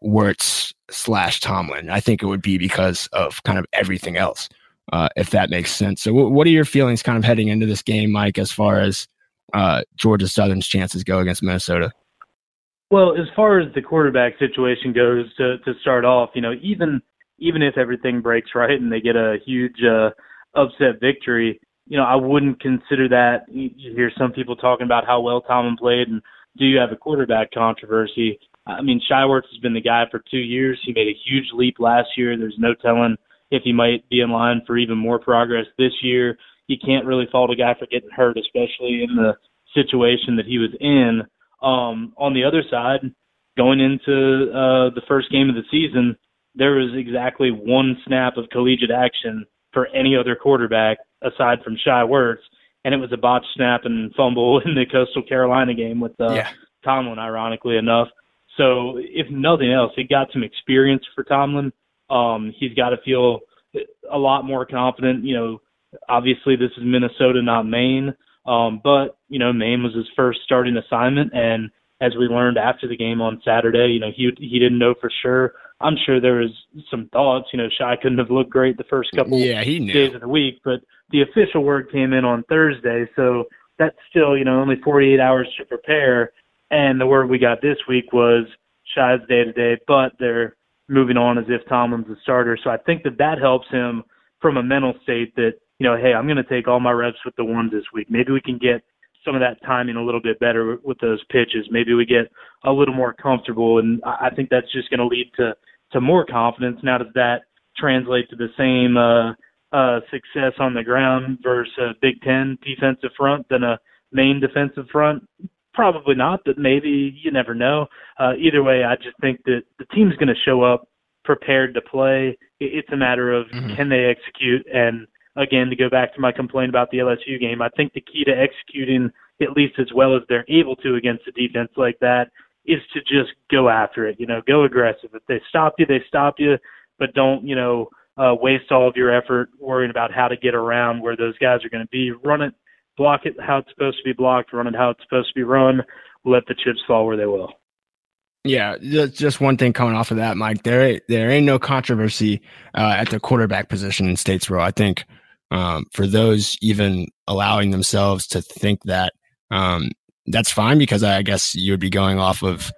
Speaker 4: slash Tomlin. I think it would be because of kind of everything else, uh, if that makes sense. So, w- what are your feelings kind of heading into this game, Mike, as far as uh, Georgia Southern's chances go against Minnesota?
Speaker 5: Well, as far as the quarterback situation goes, to to start off, you know, even even if everything breaks right and they get a huge uh, upset victory, you know, I wouldn't consider that. You hear some people talking about how well Tomlin played and do you have a quarterback controversy? I mean, Shai Werts has been the guy for two years. He made a huge leap last year. There's no telling if he might be in line for even more progress this year. You can't really fault a guy for getting hurt, especially in the situation that he was in. Um, on the other side, going into uh, the first game of the season, there was exactly one snap of collegiate action for any other quarterback aside from Shai Werts, and it was a botched snap and fumble [LAUGHS] in the Coastal Carolina game with uh, yeah. Tomlin, ironically enough. So, if nothing else, it got some experience for Tomlin. Um, he's got to feel a lot more confident. You know, obviously this is Minnesota, not Maine. Um, but you know, Maine was his first starting assignment, and as we learned after the game on Saturday, you know, he he didn't know for sure. I'm sure there was some thoughts. You know, Shai couldn't have looked great the first couple
Speaker 4: yeah, he
Speaker 5: days of the week, but the official word came in on Thursday, so that's still you know only 48 hours to prepare. And the word we got this week was Shai's day to day, but they're moving on as if Tomlin's the starter. So I think that that helps him from a mental state that, you know, hey, I'm going to take all my reps with the ones this week. Maybe we can get some of that timing a little bit better with those pitches. Maybe we get a little more comfortable. And I think that's just going to lead to, to more confidence. Now, does that translate to the same, uh, uh, success on the ground versus a Big Ten defensive front than a Maine defensive front? Probably not, but maybe you never know. Uh, either way, I just think that the team's going to show up prepared to play. It's a matter of mm-hmm. can they execute. And again, to go back to my complaint about the LSU game, I think the key to executing at least as well as they're able to against a defense like that is to just go after it. You know, go aggressive. If they stop you, they stop you, but don't you know uh, waste all of your effort worrying about how to get around where those guys are going to be. Run it block it how it's supposed to be blocked, run it how it's supposed to be run, let the chips fall where they will.
Speaker 4: Yeah, just one thing coming off of that, Mike. There, there ain't no controversy uh, at the quarterback position in Statesboro. I think um, for those even allowing themselves to think that, um, that's fine because I guess you would be going off of,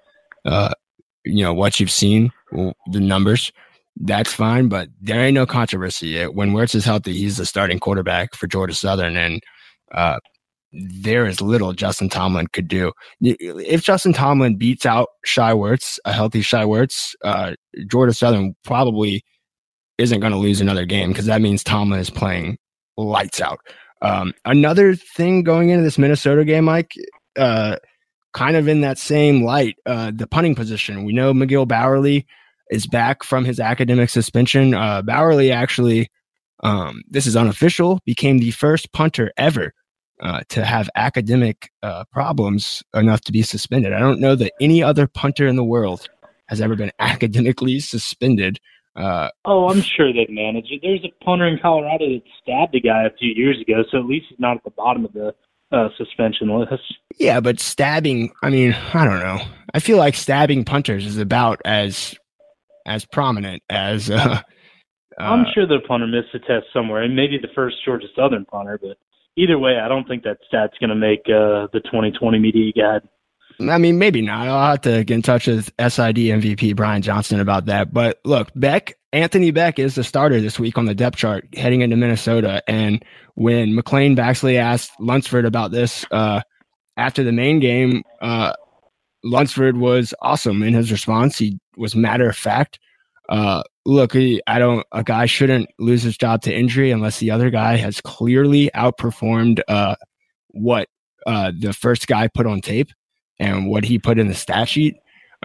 Speaker 4: uh, you know, what you've seen, the numbers. That's fine, but there ain't no controversy. When Werts is healthy, he's the starting quarterback for Georgia Southern, and uh, there is little Justin Tomlin could do. If Justin Tomlin beats out Shai Werts, a healthy Shai Werts, uh, Georgia Southern probably isn't going to lose another game because that means Tomlin is playing lights out. Um, another thing going into this Minnesota game, Mike, uh, kind of in that same light, uh, the punting position. We know McGill Bauerle is back from his academic suspension. Uh, Bowerly actually, um, this is unofficial, became the first punter ever uh, to have academic uh, problems enough to be suspended. I don't know that any other punter in the world has ever been [LAUGHS] academically suspended. Uh,
Speaker 5: oh, I'm sure they'd manage it. There's a punter in Colorado that stabbed a guy a few years ago, so at least he's not at the bottom of the uh, suspension list.
Speaker 4: Yeah, but stabbing, I mean, I don't know. I feel like stabbing punters is about as as prominent as. [LAUGHS] Uh,
Speaker 5: I'm sure the punter missed a test somewhere, and maybe the first Georgia Southern punter, but either way, I don't think that stat's going to make uh, the 2020 media guide.
Speaker 4: I mean, maybe not. I'll have to get in touch with SID MVP Brian Johnston about that. But look, Beck Anthony Beck is the starter this week on the depth chart heading into Minnesota. And when McLean Baxley asked Lunsford about this uh, after the Maine game, uh, Lunsford was awesome in his response. He was matter of fact. Uh, look, I don't. A guy shouldn't lose his job to injury unless the other guy has clearly outperformed uh, what uh, the first guy put on tape and what he put in the stat sheet.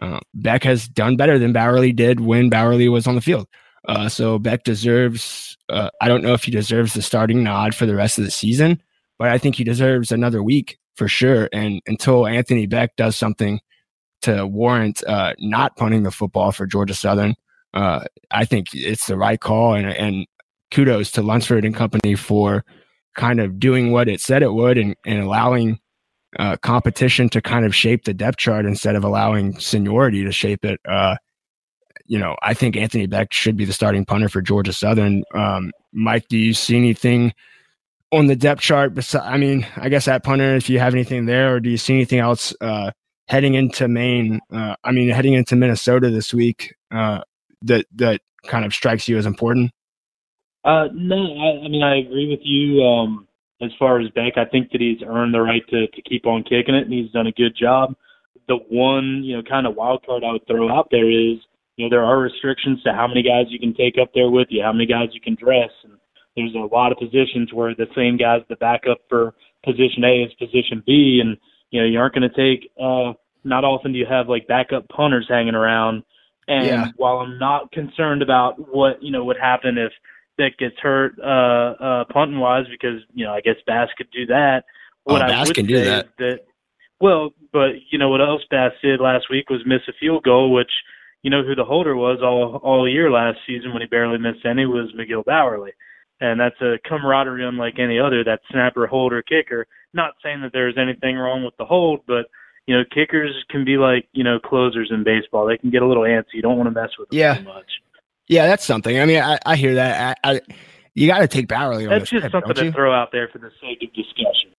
Speaker 4: Uh, Beck has done better than Bauerle did when Bauerle was on the field. Uh, so Beck deserves. Uh, I don't know if he deserves the starting nod for the rest of the season, but I think he deserves another week for sure. And until Anthony Beck does something to warrant uh, not punting the football for Georgia Southern, uh, I think it's the right call. And, and kudos to Lunsford and company for kind of doing what it said it would and, and allowing uh, competition to kind of shape the depth chart instead of allowing seniority to shape it. Uh, you know, I think Anthony Beck should be the starting punter for Georgia Southern. Um, Mike, do you see anything on the depth chart? Besides, I mean, I guess at punter, if you have anything there, or do you see anything else uh, heading into Maine? Uh, I mean, heading into Minnesota this week uh, that that kind of strikes you as important?
Speaker 5: Uh, no, I, I mean I agree with you. Um, as far as Beck, I think that he's earned the right to to keep on kicking it, and he's done a good job. The one you know kind of wild card I would throw out there is you know there are restrictions to how many guys you can take up there with you, how many guys you can dress, and there's a lot of positions where the same guys the backup for position A is position B, and you know you aren't going to take. uh Not often do you have like backup punters hanging around and yeah. while I'm not concerned about what you know would happen if Beck gets hurt uh, uh, punting wise, because you know I guess Bass could do that.
Speaker 4: What oh, I Bass would can do that.
Speaker 5: that. Well, but you know what else Bass did last week was miss a field goal, which you know who the holder was all all year last season when he barely missed any was McGill Bauerle. And that's a camaraderie unlike any other, that snapper, holder, kicker. Not saying that there's anything wrong with the hold, but you know, kickers can be like, you know, closers in baseball. They can get a little antsy. You don't want to mess with them
Speaker 4: yeah.
Speaker 5: too much.
Speaker 4: Yeah, that's something. I mean, I, I hear that. I, I you got to take Bauerle.
Speaker 5: That's just something to throw out there for the sake of discussion.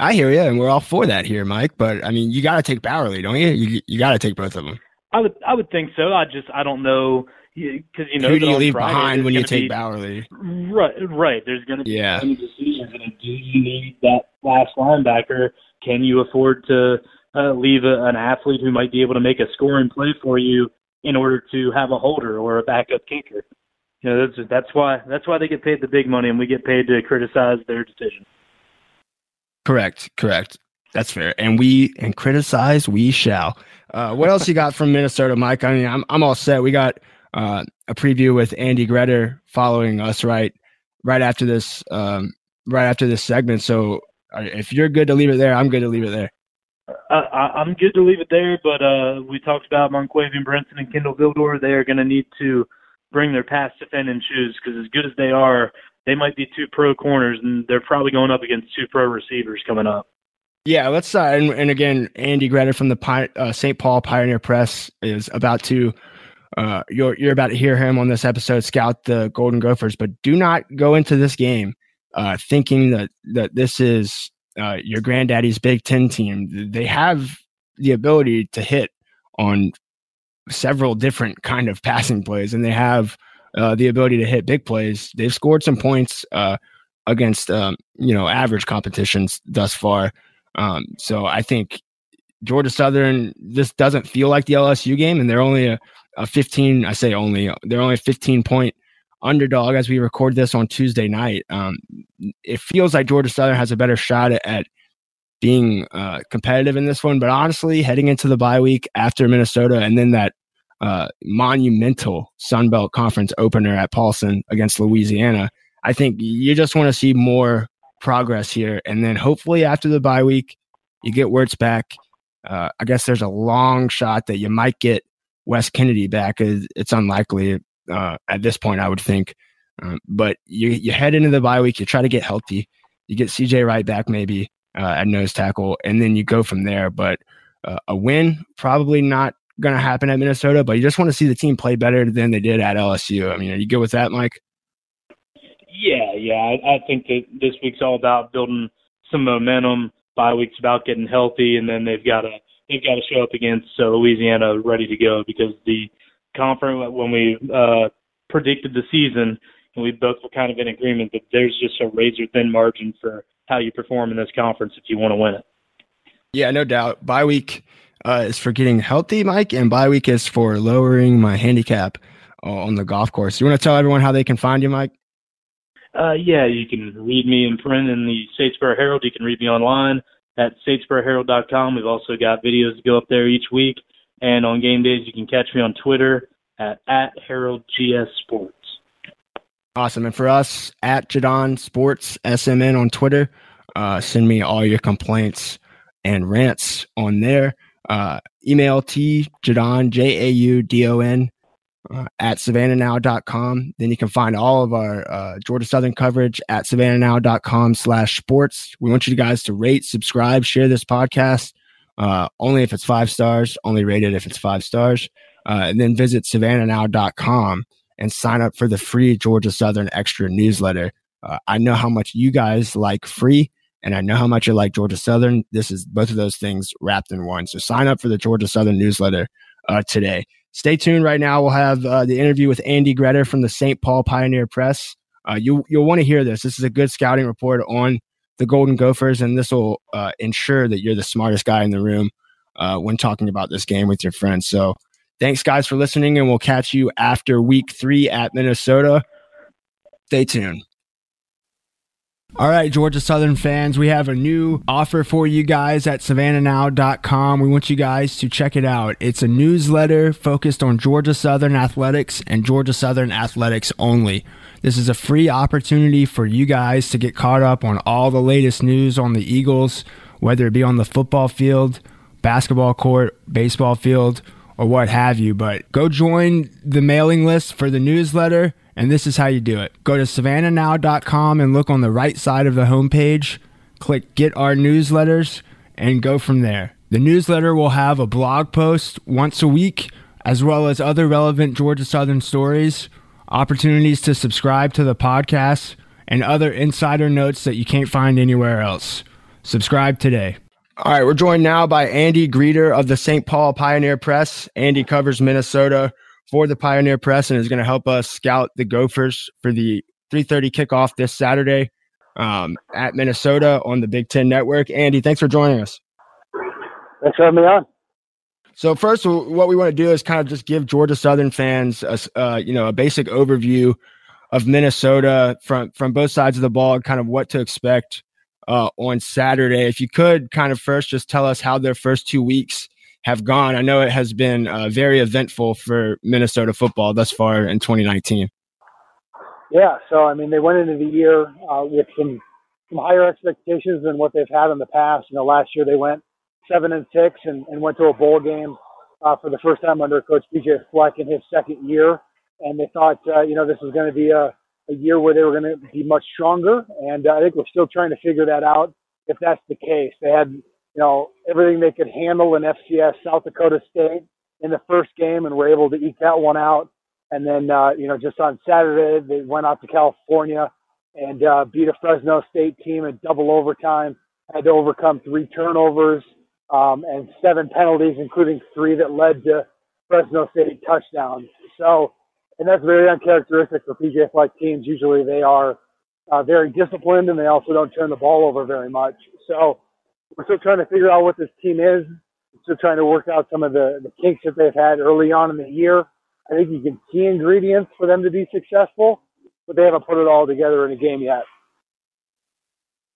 Speaker 4: I hear you, and we're all for that here, Mike. But I mean, you got to take Bauerle, don't you? You, you got to take both of them.
Speaker 5: I would, I would think so. I just, I don't know because you know
Speaker 4: who do you leave
Speaker 5: Friday,
Speaker 4: behind when you take
Speaker 5: be,
Speaker 4: Bauerle?
Speaker 5: Right, right. There's going to be
Speaker 4: yeah.
Speaker 5: many decisions, and do you need that last linebacker? Can you afford to uh, leave a, an athlete who might be able to make a scoring play for you in order to have a holder or a backup kicker. You know, that's that's why that's why they get paid the big money, and we get paid to criticize their decision.
Speaker 4: Correct, correct. That's fair. And we and criticize we shall. Uh, what else you got from Minnesota, Mike? I mean, I'm I'm all set. We got uh, a preview with Andy Greder following us right right after this um, right after this segment. So uh, if you're good to leave it there, I'm good to leave it there.
Speaker 5: I, I'm good to leave it there, but uh, we talked about Monquavian Brinson and Kindle Vildor. They are going to need to bring their pass defending shoes because as good as they are, they might be two pro corners, and they're probably going up against two pro receivers coming up.
Speaker 4: Yeah, let's uh, and, and again, Andy Greder from the uh, St. Paul Pioneer Press is about to. Uh, you're you're about to hear him on this episode scout the Golden Gophers, but do not go into this game uh, thinking that that this is uh, your granddaddy's Big Ten team, they have the ability to hit on several different kind of passing plays, and they have uh, the ability to hit big plays. They've scored some points uh, against um, you know average competitions thus far. Um, so I think Georgia Southern this doesn't feel like the LSU game, and they're only a, a 15. I say only they're only a 15 point underdog as we record this on Tuesday night. Um, it feels like Georgia Southern has a better shot at, at being uh, competitive in this one. But honestly, heading into the bye week after Minnesota and then that uh, monumental Sun Belt Conference opener at Paulson against Louisiana, I think you just want to see more progress here. And then hopefully after the bye week, you get Werts back. Uh, I guess there's a long shot that you might get Wes Kennedy back. It's unlikely uh, at this point, I would think. Um, but you you head into the bye week, you try to get healthy, you get CJ right back maybe uh, at nose tackle, and then you go from there. But uh, a win probably not going to happen at Minnesota, but you just want to see the team play better than they did at LSU. I mean, are you good with that, Mike?
Speaker 5: Yeah, yeah. I, I think that this week's all about building some momentum. Bye week's about getting healthy, and then they've got to they've got to show up against uh, Louisiana ready to go because the conference when we uh, predicted the season, and we both were kind of in agreement that there's just a razor thin margin for how you perform in this conference if you want to win it.
Speaker 4: Yeah, no doubt. Bye week uh, is for getting healthy, Mike, and bye week is for lowering my handicap uh, on the golf course. You want to tell everyone how they can find you, Mike?
Speaker 5: Uh, yeah, you can read me in print in the Statesboro Herald. You can read me online at statesboroherald.com. We've also got videos to go up there each week. And on game days, you can catch me on Twitter at, at HeraldGS Sports.
Speaker 4: Awesome. And for us, at Jaudon Sports SMN on Twitter, uh, send me all your complaints and rants on there. Uh, email T Jaudon, J A U D O N, uh, at savannahnow.com. Then you can find all of our uh, Georgia Southern coverage at savannahnow.com slash sports. We want you guys to rate, subscribe, share this podcast. Uh, only if it's five stars, only rated if it's five stars. Uh, and then visit savannahnow.com and sign up for the free Georgia Southern Extra newsletter. Uh, I know how much you guys like free, and I know how much you like Georgia Southern. This is both of those things wrapped in one. So sign up for the Georgia Southern newsletter uh, today. Stay tuned. Right now, we'll have uh, the interview with Andy Greder from the St. Paul Pioneer Press. Uh, you you'll want to hear this. This is a good scouting report on the Golden Gophers, and this will uh, ensure that you're the smartest guy in the room uh, when talking about this game with your friends. So Thanks, guys, for listening, and we'll catch you after week three at Minnesota. Stay tuned. All right, Georgia Southern fans, we have a new offer for you guys at savannahnow.com. We want you guys to check it out. It's a newsletter focused on Georgia Southern athletics and Georgia Southern athletics only. This is a free opportunity for you guys to get caught up on all the latest news on the Eagles, whether it be on the football field, basketball court, baseball field, or what have you. But go join the mailing list for the newsletter, and this is how you do it. Go to savannahnow.com and look on the right side of the homepage, click Get Our Newsletters, and go from there. The newsletter will have a blog post once a week, as well as other relevant Georgia Southern stories, opportunities to subscribe to the podcast, and other insider notes that you can't find anywhere else. Subscribe today. All right, we're joined now by Andy Greder of the St. Paul Pioneer Press. Andy covers Minnesota for the Pioneer Press and is going to help us scout the Gophers for the 3:30 kickoff this Saturday um, at Minnesota on the Big Ten Network. Andy, thanks for joining us.
Speaker 6: Thanks for having me on.
Speaker 4: So first, what we want to do is kind of just give Georgia Southern fans, a, uh, you know, a basic overview of Minnesota from from both sides of the ball, kind of what to expect uh, on Saturday. If you could kind of first just tell us how their first two weeks have gone. I know it has been uh, very eventful for Minnesota football thus far in 2019.
Speaker 6: Yeah, so I mean, they went into the year uh, with some some higher expectations than what they've had in the past. You know, last year they went seven and six and, and went to a bowl game uh, for the first time under Coach PJ Fleck in his second year, and they thought, uh, you know, this was going to be a a year where they were going to be much stronger. And uh, I think we're still trying to figure that out if that's the case. They had, you know, everything they could handle in FCS South Dakota State in the first game and were able to eke that one out. And then, uh, you know, just on Saturday, they went out to California and uh, beat a Fresno State team in double overtime, had to overcome three turnovers um, and seven penalties, including three that led to Fresno State touchdowns. So, and that's very uncharacteristic for PJ Fleck teams. Usually they are uh, very disciplined and they also don't turn the ball over very much. So we're still trying to figure out what this team is. We're Still trying to work out some of the, the kinks that they've had early on in the year. I think you can see ingredients for them to be successful, but they haven't put it all together in a game yet.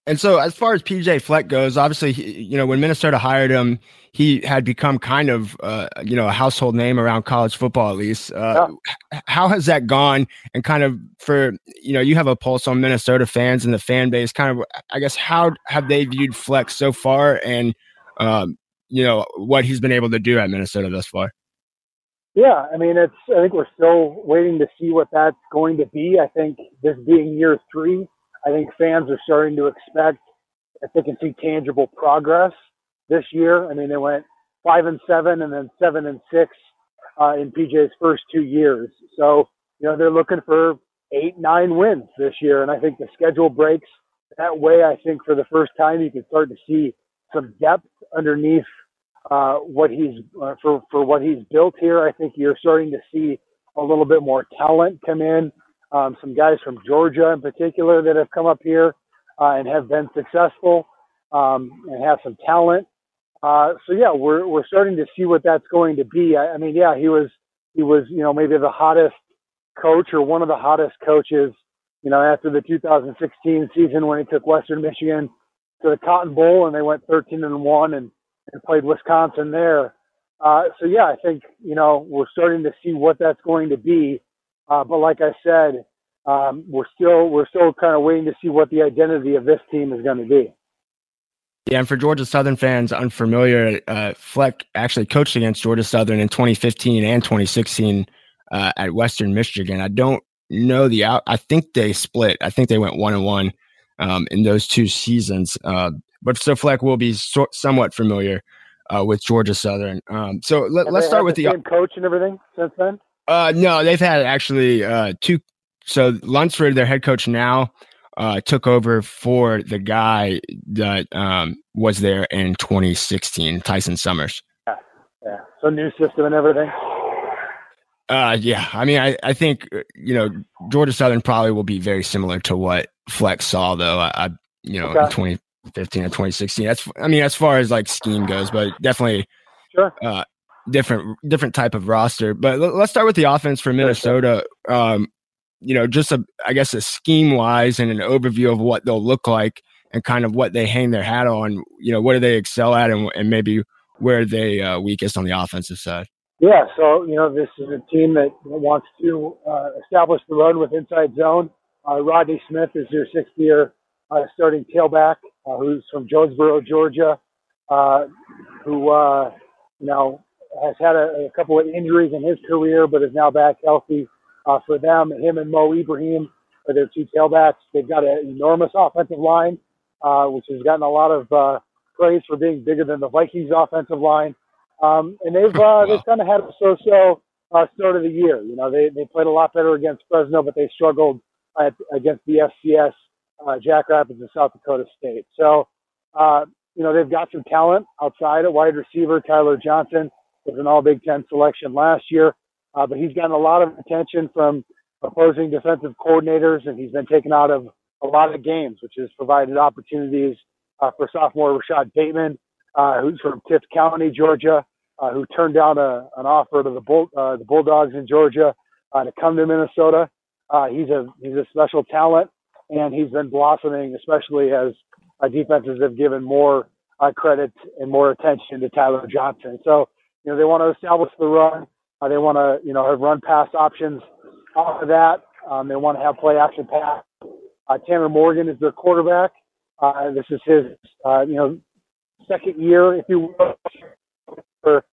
Speaker 4: And so, as far as PJ Fleck goes, obviously, you know, when Minnesota hired him, he had become kind of, uh, you know, a household name around college football, at least. Uh, yeah. How has that gone? And kind of for, you know, you have a pulse on Minnesota fans and the fan base. Kind of, I guess, how have they viewed Fleck so far, and um, you know what he's been able to do at Minnesota thus far?
Speaker 6: Yeah, I mean, it's. I think we're still waiting to see what that's going to be. I think this being year three I think fans are starting to expect if they can see tangible progress this year. I mean, they went five and seven and then seven and six uh, in PJ's first two years. So, you know, they're looking for eight, nine wins this year. And I think the schedule breaks that way. I think for the first time, you can start to see some depth underneath uh, what he's uh, for for what he's built here. I think you're starting to see a little bit more talent come in. Um, some guys from Georgia in particular that have come up here uh, and have been successful um, and have some talent. Uh, so yeah, we're we're starting to see what that's going to be. I, I mean, yeah, he was he was you know maybe the hottest coach or one of the hottest coaches. You know, after the 2016 season when he took Western Michigan to the Cotton Bowl and they went 13 and one and, and played Wisconsin there. Uh, so yeah, I think you know we're starting to see what that's going to be. Uh, but like I said, um, we're still we're still kind of waiting to see what the identity of this team is going to be.
Speaker 4: Yeah, and for Georgia Southern fans unfamiliar, uh, Fleck actually coached against Georgia Southern in 2015 and 2016 uh, at Western Michigan. I don't know the out. I think they split. I think they went one and one um, in those two seasons. Uh, but so Fleck will be so, somewhat familiar uh, with Georgia Southern. Um, so let, us start with the,
Speaker 6: the same coach and everything since then.
Speaker 4: Uh, no, they've had actually uh, two. So Lunsford, their head coach now, uh, took over for the guy that um, was there in 2016, Tyson Summers.
Speaker 6: Yeah, yeah. So new system and everything.
Speaker 4: Uh, yeah. I mean, I, I think uh, you know Georgia Southern probably will be very similar to what Flex saw, though. I, I you know, okay. in 2015 and 2016. That's I mean, as far as like scheme goes, but definitely
Speaker 6: sure.
Speaker 4: Uh, different different type of roster. But l- let's start with the offense for Minnesota. Um, you know, just a I guess a scheme wise and an overview of what they'll look like and kind of what they hang their hat on. You know, what do they excel at, and, and maybe where are they uh, weakest on the offensive side.
Speaker 6: Yeah, so you know this is a team that wants to uh, establish the run with inside zone. Uh, Rodney Smith is their sixth year uh, starting tailback, uh, who's from Jonesboro, Georgia, uh, who uh, you know has had a, a, couple of injuries in his career, but is now back healthy uh, for them. Him and Mo Ibrahim are their two tailbacks. They've got an enormous offensive line, uh, which has gotten a lot of uh, praise for being bigger than the Vikings' offensive line. Um, and they've uh, [LAUGHS] they've kind of had a so-so uh, start of the year. You know, they they played a lot better against Fresno, but they struggled at, against the FCS, uh, Jackrabbits, and South Dakota State. So, uh, you know, they've got some talent outside at wide receiver. Tyler Johnson was an All Big Ten selection last year, uh, but he's gotten a lot of attention from opposing defensive coordinators, and he's been taken out of a lot of games, which has provided opportunities uh, for sophomore Rashod Bateman, uh, who's from Tift County, Georgia, uh, who turned down a, an offer to the Bull, uh, the Bulldogs in Georgia uh, to come to Minnesota. Uh, he's a he's a special talent, and he's been blossoming, especially as defenses have given more credit and more attention to Tyler Johnson. So you know they want to establish the run. Uh, they want to you know have run pass options off of that. Um, they want to have play action pass. Uh, Tanner Morgan is their quarterback. Uh, this is his uh, you know second year, if you will, for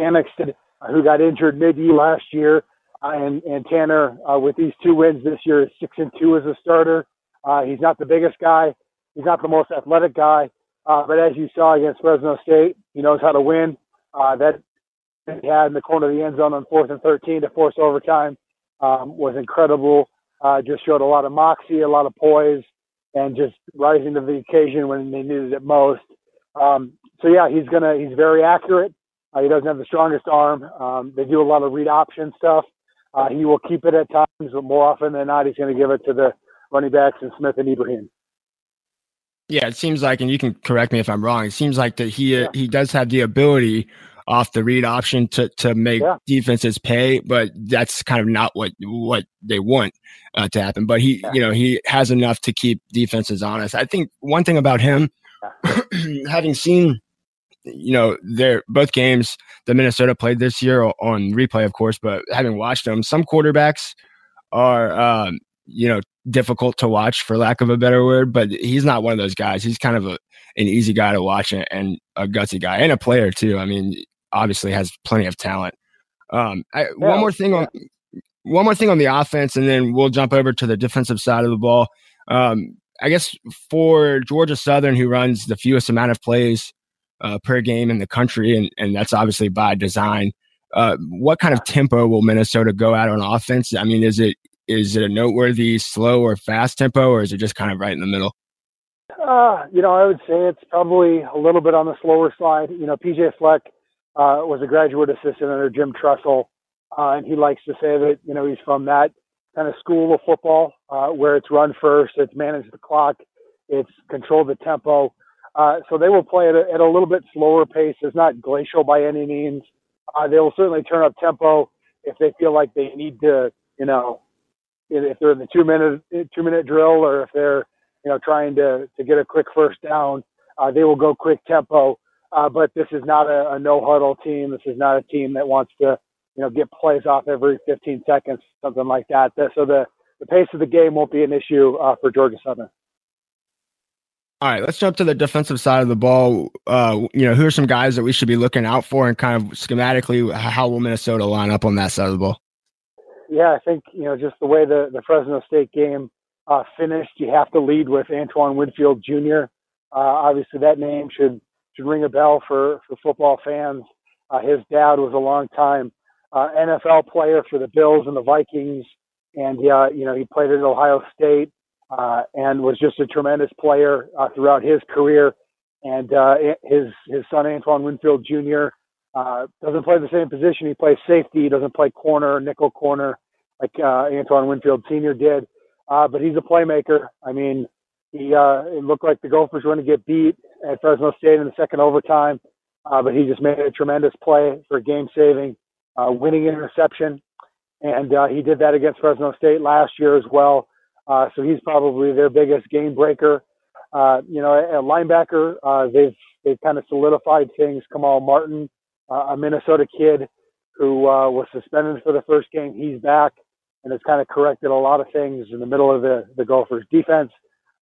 Speaker 6: Annexstad, who got injured mid-year last year. Uh, and, and Tanner, uh, with these two wins this year, is six and two as a starter. Uh, he's not the biggest guy. He's not the most athletic guy. Uh, but as you saw against Fresno State, he knows how to win. Uh, that he had in the corner of the end zone on fourth and 13 to force overtime um, was incredible. Uh, just showed a lot of moxie, a lot of poise, and just rising to the occasion when they needed it most. Um, so yeah, he's gonna he's very accurate. Uh, he doesn't have the strongest arm. Um, they do a lot of read option stuff. Uh, he will keep it at times, but more often than not, he's going to give it to the running backs and Smith and Ibrahim.
Speaker 4: Yeah, it seems like, and you can correct me if I'm wrong. It seems like that he yeah. he does have the ability off the read option to to make yeah. defenses pay, but that's kind of not what what they want uh, to happen. But he, yeah. you know, he has enough to keep defenses honest. I think one thing about him, [CLEARS THROAT] having seen, you know, their both games that Minnesota played this year on replay, of course, but having watched them, some quarterbacks are, um, you know, difficult to watch for lack of a better word. But he's not one of those guys. He's kind of a an easy guy to watch and, and a gutsy guy and a player too. I mean, obviously has plenty of talent. Um, I, yeah, one more thing on one more thing on the offense, and then we'll jump over to the defensive side of the ball. Um, I guess for Georgia Southern, who runs the fewest amount of plays uh, per game in the country, and, and that's obviously by design. Uh, what kind of tempo will Minnesota go at on offense? I mean, is it is it a noteworthy slow or fast tempo, or is it just kind of right in the middle?
Speaker 6: Uh, you know, I would say it's probably a little bit on the slower side. You know, PJ Fleck uh, was a graduate assistant under Jim Tressel uh, and he likes to say that you know he's from that kind of school of football uh, where it's run first, it's manage the clock, it's control the tempo. Uh, so they will play at a, at a little bit slower pace. It's not glacial by any means. Uh, they will certainly turn up tempo if they feel like they need to, you know, if they're in the two minute two minute drill or if they're, you know, trying to to get a quick first down. Uh, they will go quick tempo. Uh, but this is not a, a no huddle team. This is not a team that wants to, you know, get plays off every 15 seconds, something like that. So the the pace of the game won't be an issue uh, for Georgia Southern.
Speaker 4: All right, let's jump to the defensive side of the ball. Uh, you know, who are some guys that we should be looking out for, and kind of schematically, how will Minnesota line up on that side of the ball?
Speaker 6: Yeah, I think you know just the way the the Fresno State game uh, finished, you have to lead with Antoine Winfield Jr. Uh, obviously, that name should should ring a bell for for football fans. Uh, his dad was a long time uh, NFL player for the Bills and the Vikings, and uh, you know he played at Ohio State uh, and was just a tremendous player uh, throughout his career. And uh, his his son Antoine Winfield Jr. Uh, doesn't play the same position. He plays safety. He doesn't play corner, nickel corner, like uh, Antoine Winfield Sr. did. Uh, but he's a playmaker. I mean, he uh, it looked like the Gophers were going to get beat at Fresno State in the second overtime, uh, but he just made a tremendous play for game saving, uh, winning interception, and uh, he did that against Fresno State last year as well. Uh, so he's probably their biggest game breaker. Uh, you know, a linebacker, uh, they've they've kind of solidified things. Kamal Martin, a Minnesota kid who uh, was suspended for the first game, he's back and has kind of corrected a lot of things in the middle of the the Gophers defense.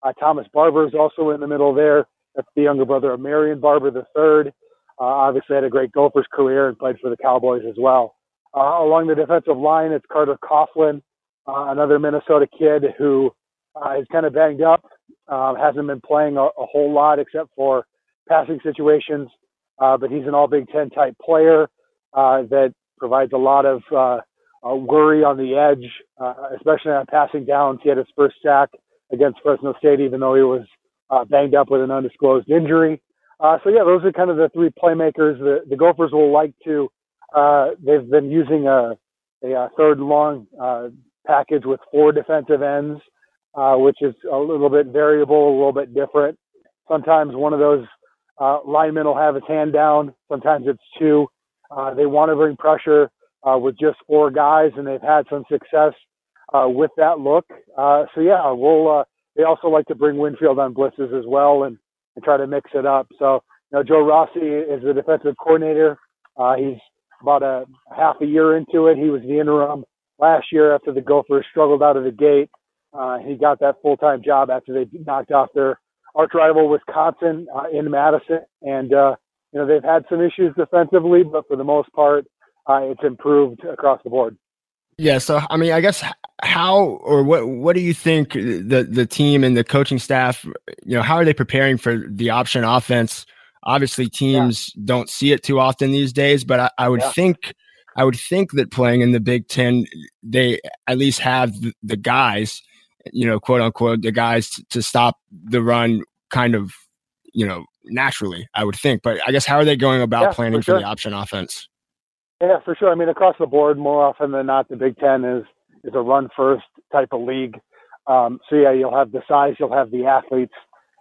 Speaker 6: Uh, Thomas Barber is also in the middle there. That's the younger brother of Marion Barber III. Uh, obviously had a great Gophers career and played for the Cowboys as well. Uh, along the defensive line, it's Carter Coughlin, uh, another Minnesota kid who uh, is kind of banged up, uh, hasn't been playing a, a, whole lot except for passing situations, uh, but he's an All Big Ten type player uh, that provides a lot of uh, worry on the edge, especially on passing downs. He had his first sack against Fresno State, even though he was banged up with an undisclosed injury. so yeah, those are kind of the three playmakers. The, the Gophers will like to. they've been using a, a, third long package with four defensive ends, uh, which is a little bit variable, a little bit different. Sometimes one of those uh, linemen will have his hand down. Sometimes it's two. Uh, they want to bring pressure uh, with just four guys, and they've had some success uh, with that look. Uh, so yeah, we'll. they also like to bring Winfield on blitzes as well, and, and try to mix it up. So you know, Joe Rossi is the defensive coordinator. he's about a half a year into it. He was the interim last year after the Gophers struggled out of the gate. Uh, he got that full time job after they knocked off their arch rival Wisconsin uh, in Madison, and uh, you know they've had some issues defensively, but for the most part, uh, it's improved across the board.
Speaker 4: Yeah, so I mean, I guess how or what what do you think the the team and the coaching staff, you know, how are they preparing for the option offense? Obviously, teams yeah. don't see it too often these days, but I, I would yeah. think I would think that playing in the Big Ten, they at least have the, the guys, you know, quote unquote, the guys to, to stop the run kind of, you know, naturally, I would think. But I guess how are they going about yeah, planning for, sure. for, the option offense?
Speaker 6: Yeah, for sure. I mean, across the board, more often than not, the Big Ten is is a run first type of league. Um, so yeah, you'll have the size, you'll have the athletes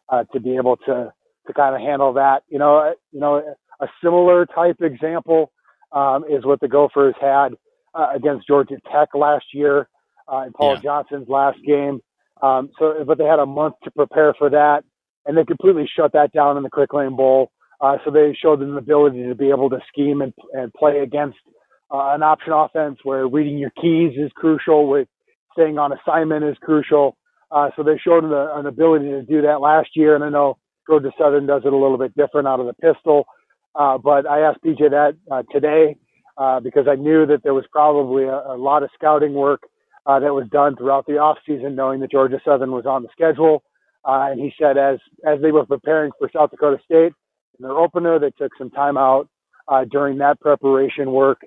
Speaker 6: uh, to be able to to kind of handle that. You know, you know, a similar type example um, is what the Gophers had uh, against Georgia Tech last year uh, in Paul yeah. Johnson's last game. Um, so, but they had a month to prepare for that, and they completely shut that down in the Quick Lane Bowl. Uh, so they showed an ability to be able to scheme and, and play against uh, an option offense where reading your keys is crucial, with staying on assignment is crucial. Uh, so they showed an, an ability to do that last year, and I know Georgia Southern does it a little bit different out of the pistol. Uh, but I asked PJ that uh, today uh, because I knew that there was probably a, a lot of scouting work uh, that was done throughout the off season, knowing that Georgia Southern was on the schedule. Uh, and he said as as they were preparing for South Dakota State in their opener, they took some time out uh, during that preparation work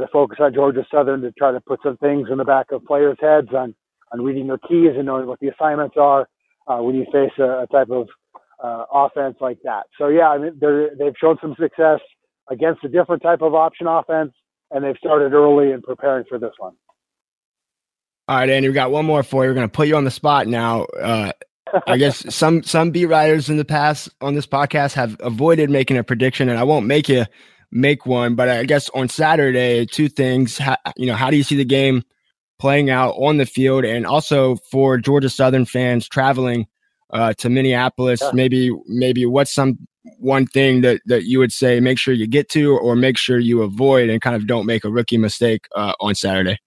Speaker 6: to focus on Georgia Southern to try to put some things in the back of players' heads on on reading their keys and knowing what the assignments are when you face a, a type of uh, offense like that. So yeah, I mean they've shown some success against a different type of option offense. and they've started early in preparing for this one.
Speaker 4: All right, Andy, we got one more for you. We're going to put you on the spot now. Uh, I guess [LAUGHS] some some beat writers in the past on this podcast have avoided making a prediction, and I won't make you make one. But I guess on Saturday, two things. How, you know, how do you see the game playing out on the field, and also for Georgia Southern fans traveling uh, to Minneapolis, yeah. maybe maybe what's some one thing that that you would say make sure you get to, or make sure you avoid, and kind of don't make a rookie mistake uh, on Saturday.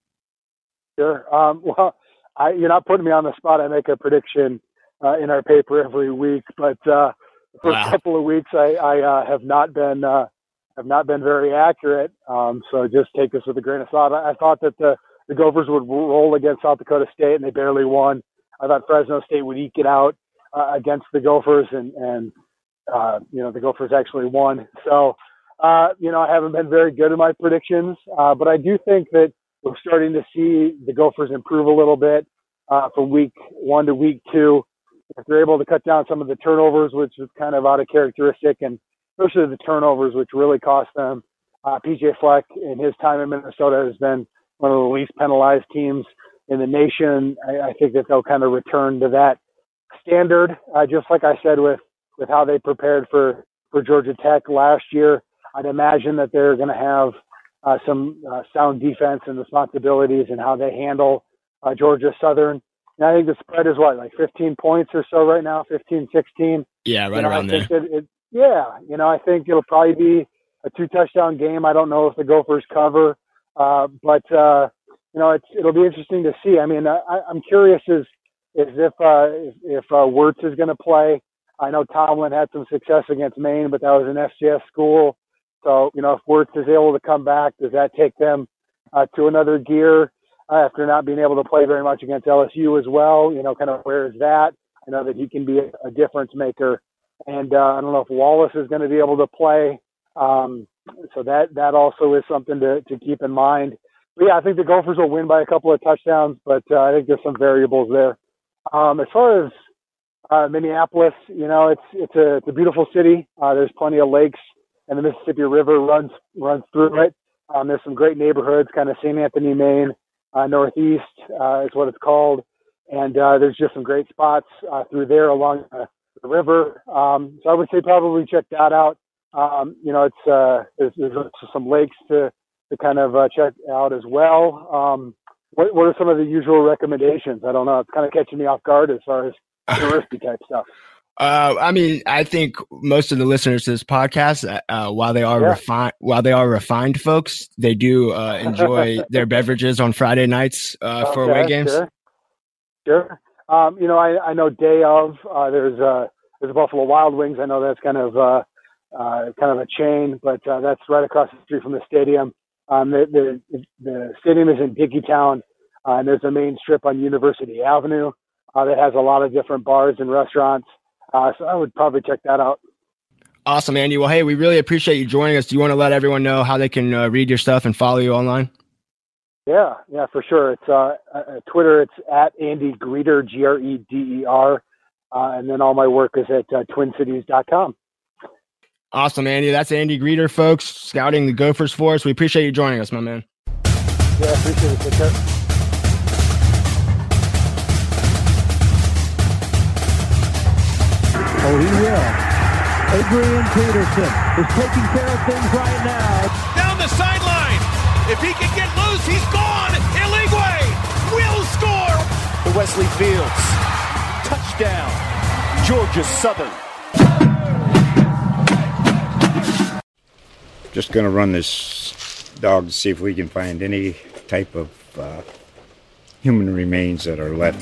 Speaker 6: Sure. Um, [LAUGHS] well, I, you're not putting me on the spot. I make a prediction uh, in our paper every week, but uh, for wow. a couple of weeks, I, I uh, have not been uh, have not been very accurate. Um, so just take this with a grain of salt. I, I thought that the the Gophers would roll against South Dakota State, and they barely won. I thought Fresno State would eke it out uh, against the Gophers, and and uh, you know the Gophers actually won. So uh, you know I haven't been very good at my predictions, uh, but I do think that we're starting to see the Gophers improve a little bit uh, from week one to week two if they're able to cut down some of the turnovers, which is kind of out of characteristic, and especially the turnovers, which really cost them. Uh, PJ Fleck in his time in Minnesota has been one of the least penalized teams in the nation. I, I think that they'll kind of return to that standard, uh, just like I said with with how they prepared for for Georgia Tech last year. I'd imagine that they're going to have uh, some uh, sound defense and responsibilities and how they handle uh, Georgia Southern. And I think the spread is what, like 15 points or so right now, 15, 16.
Speaker 4: Yeah, right
Speaker 6: you know,
Speaker 4: around there.
Speaker 6: It, it, yeah, you know, I think it'll probably be a two touchdown game. I don't know if the Gophers cover, uh, but uh, you know, it's it'll be interesting to see. I mean, I, I'm curious as is if uh, if, if uh, Werts is going to play. I know Tomlin had some success against Maine, but that was an FCS school. So you know, if Werts is able to come back, does that take them uh, to another gear? uh, after not being able to play very much against LSU as well. You know, kind of where is that? I know that he can be a, difference maker, and uh, I don't know if Wallace is going to be able to play. Um, so that that also is something to to keep in mind. But yeah, I think the Gophers will win by a couple of touchdowns, but uh, I think there's some variables there. Um, as far as uh, Minneapolis, you know, it's it's a it's a beautiful city. Uh, there's plenty of lakes, and the Mississippi River runs runs through it. Um, there's some great neighborhoods, kind of St. Anthony, Main, uh, Northeast uh, is what it's called, and uh, there's just some great spots uh, through there along the, river. Um, so I would say probably check that out. Um, you know, it's uh, there's, there's some lakes to to kind of uh, check out as well. Um, what, what are some of the usual recommendations? I don't know. It's kind of catching me off guard as far as touristy type stuff.
Speaker 4: Uh, I mean, I think most of the listeners to this podcast, uh, uh while they are yeah. refined, while they are refined folks, they do uh, enjoy [LAUGHS] their beverages on Friday nights uh, for away games.
Speaker 6: Sure. sure. Um, you know, I, I know day of uh, there's uh, there's a Buffalo Wild Wings. I know that's kind of uh, uh, kind of a chain, but uh, that's right across the street from the stadium. Um, the, the the stadium is in Dinkytown, uh, and there's a main strip on University Avenue uh, that has a lot of different bars and restaurants. Uh, so I would probably check that out.
Speaker 4: Awesome, Andy. Well, hey, we really appreciate you joining us. Do you want to let everyone know how they can uh, read your stuff and follow you online?
Speaker 6: Yeah, yeah, for sure. It's uh, uh Twitter. It's at Andy Greder, G R E D E R, uh, and then all my work is at uh, TwinCities.com.
Speaker 4: Awesome, Andy. That's Andy Greder, folks, scouting the Gophers for us. We appreciate you joining us, my man.
Speaker 6: Yeah, appreciate it. Take care.
Speaker 1: Oh, he will. Adrian Peterson is taking care of things right now.
Speaker 3: Down the sideline. If he can get loose, he's gone. Eligwe will score.
Speaker 2: The Wesley Fields. Touchdown. Georgia Southern.
Speaker 7: Just going to run this dog to see if we can find any type of uh, human remains that are left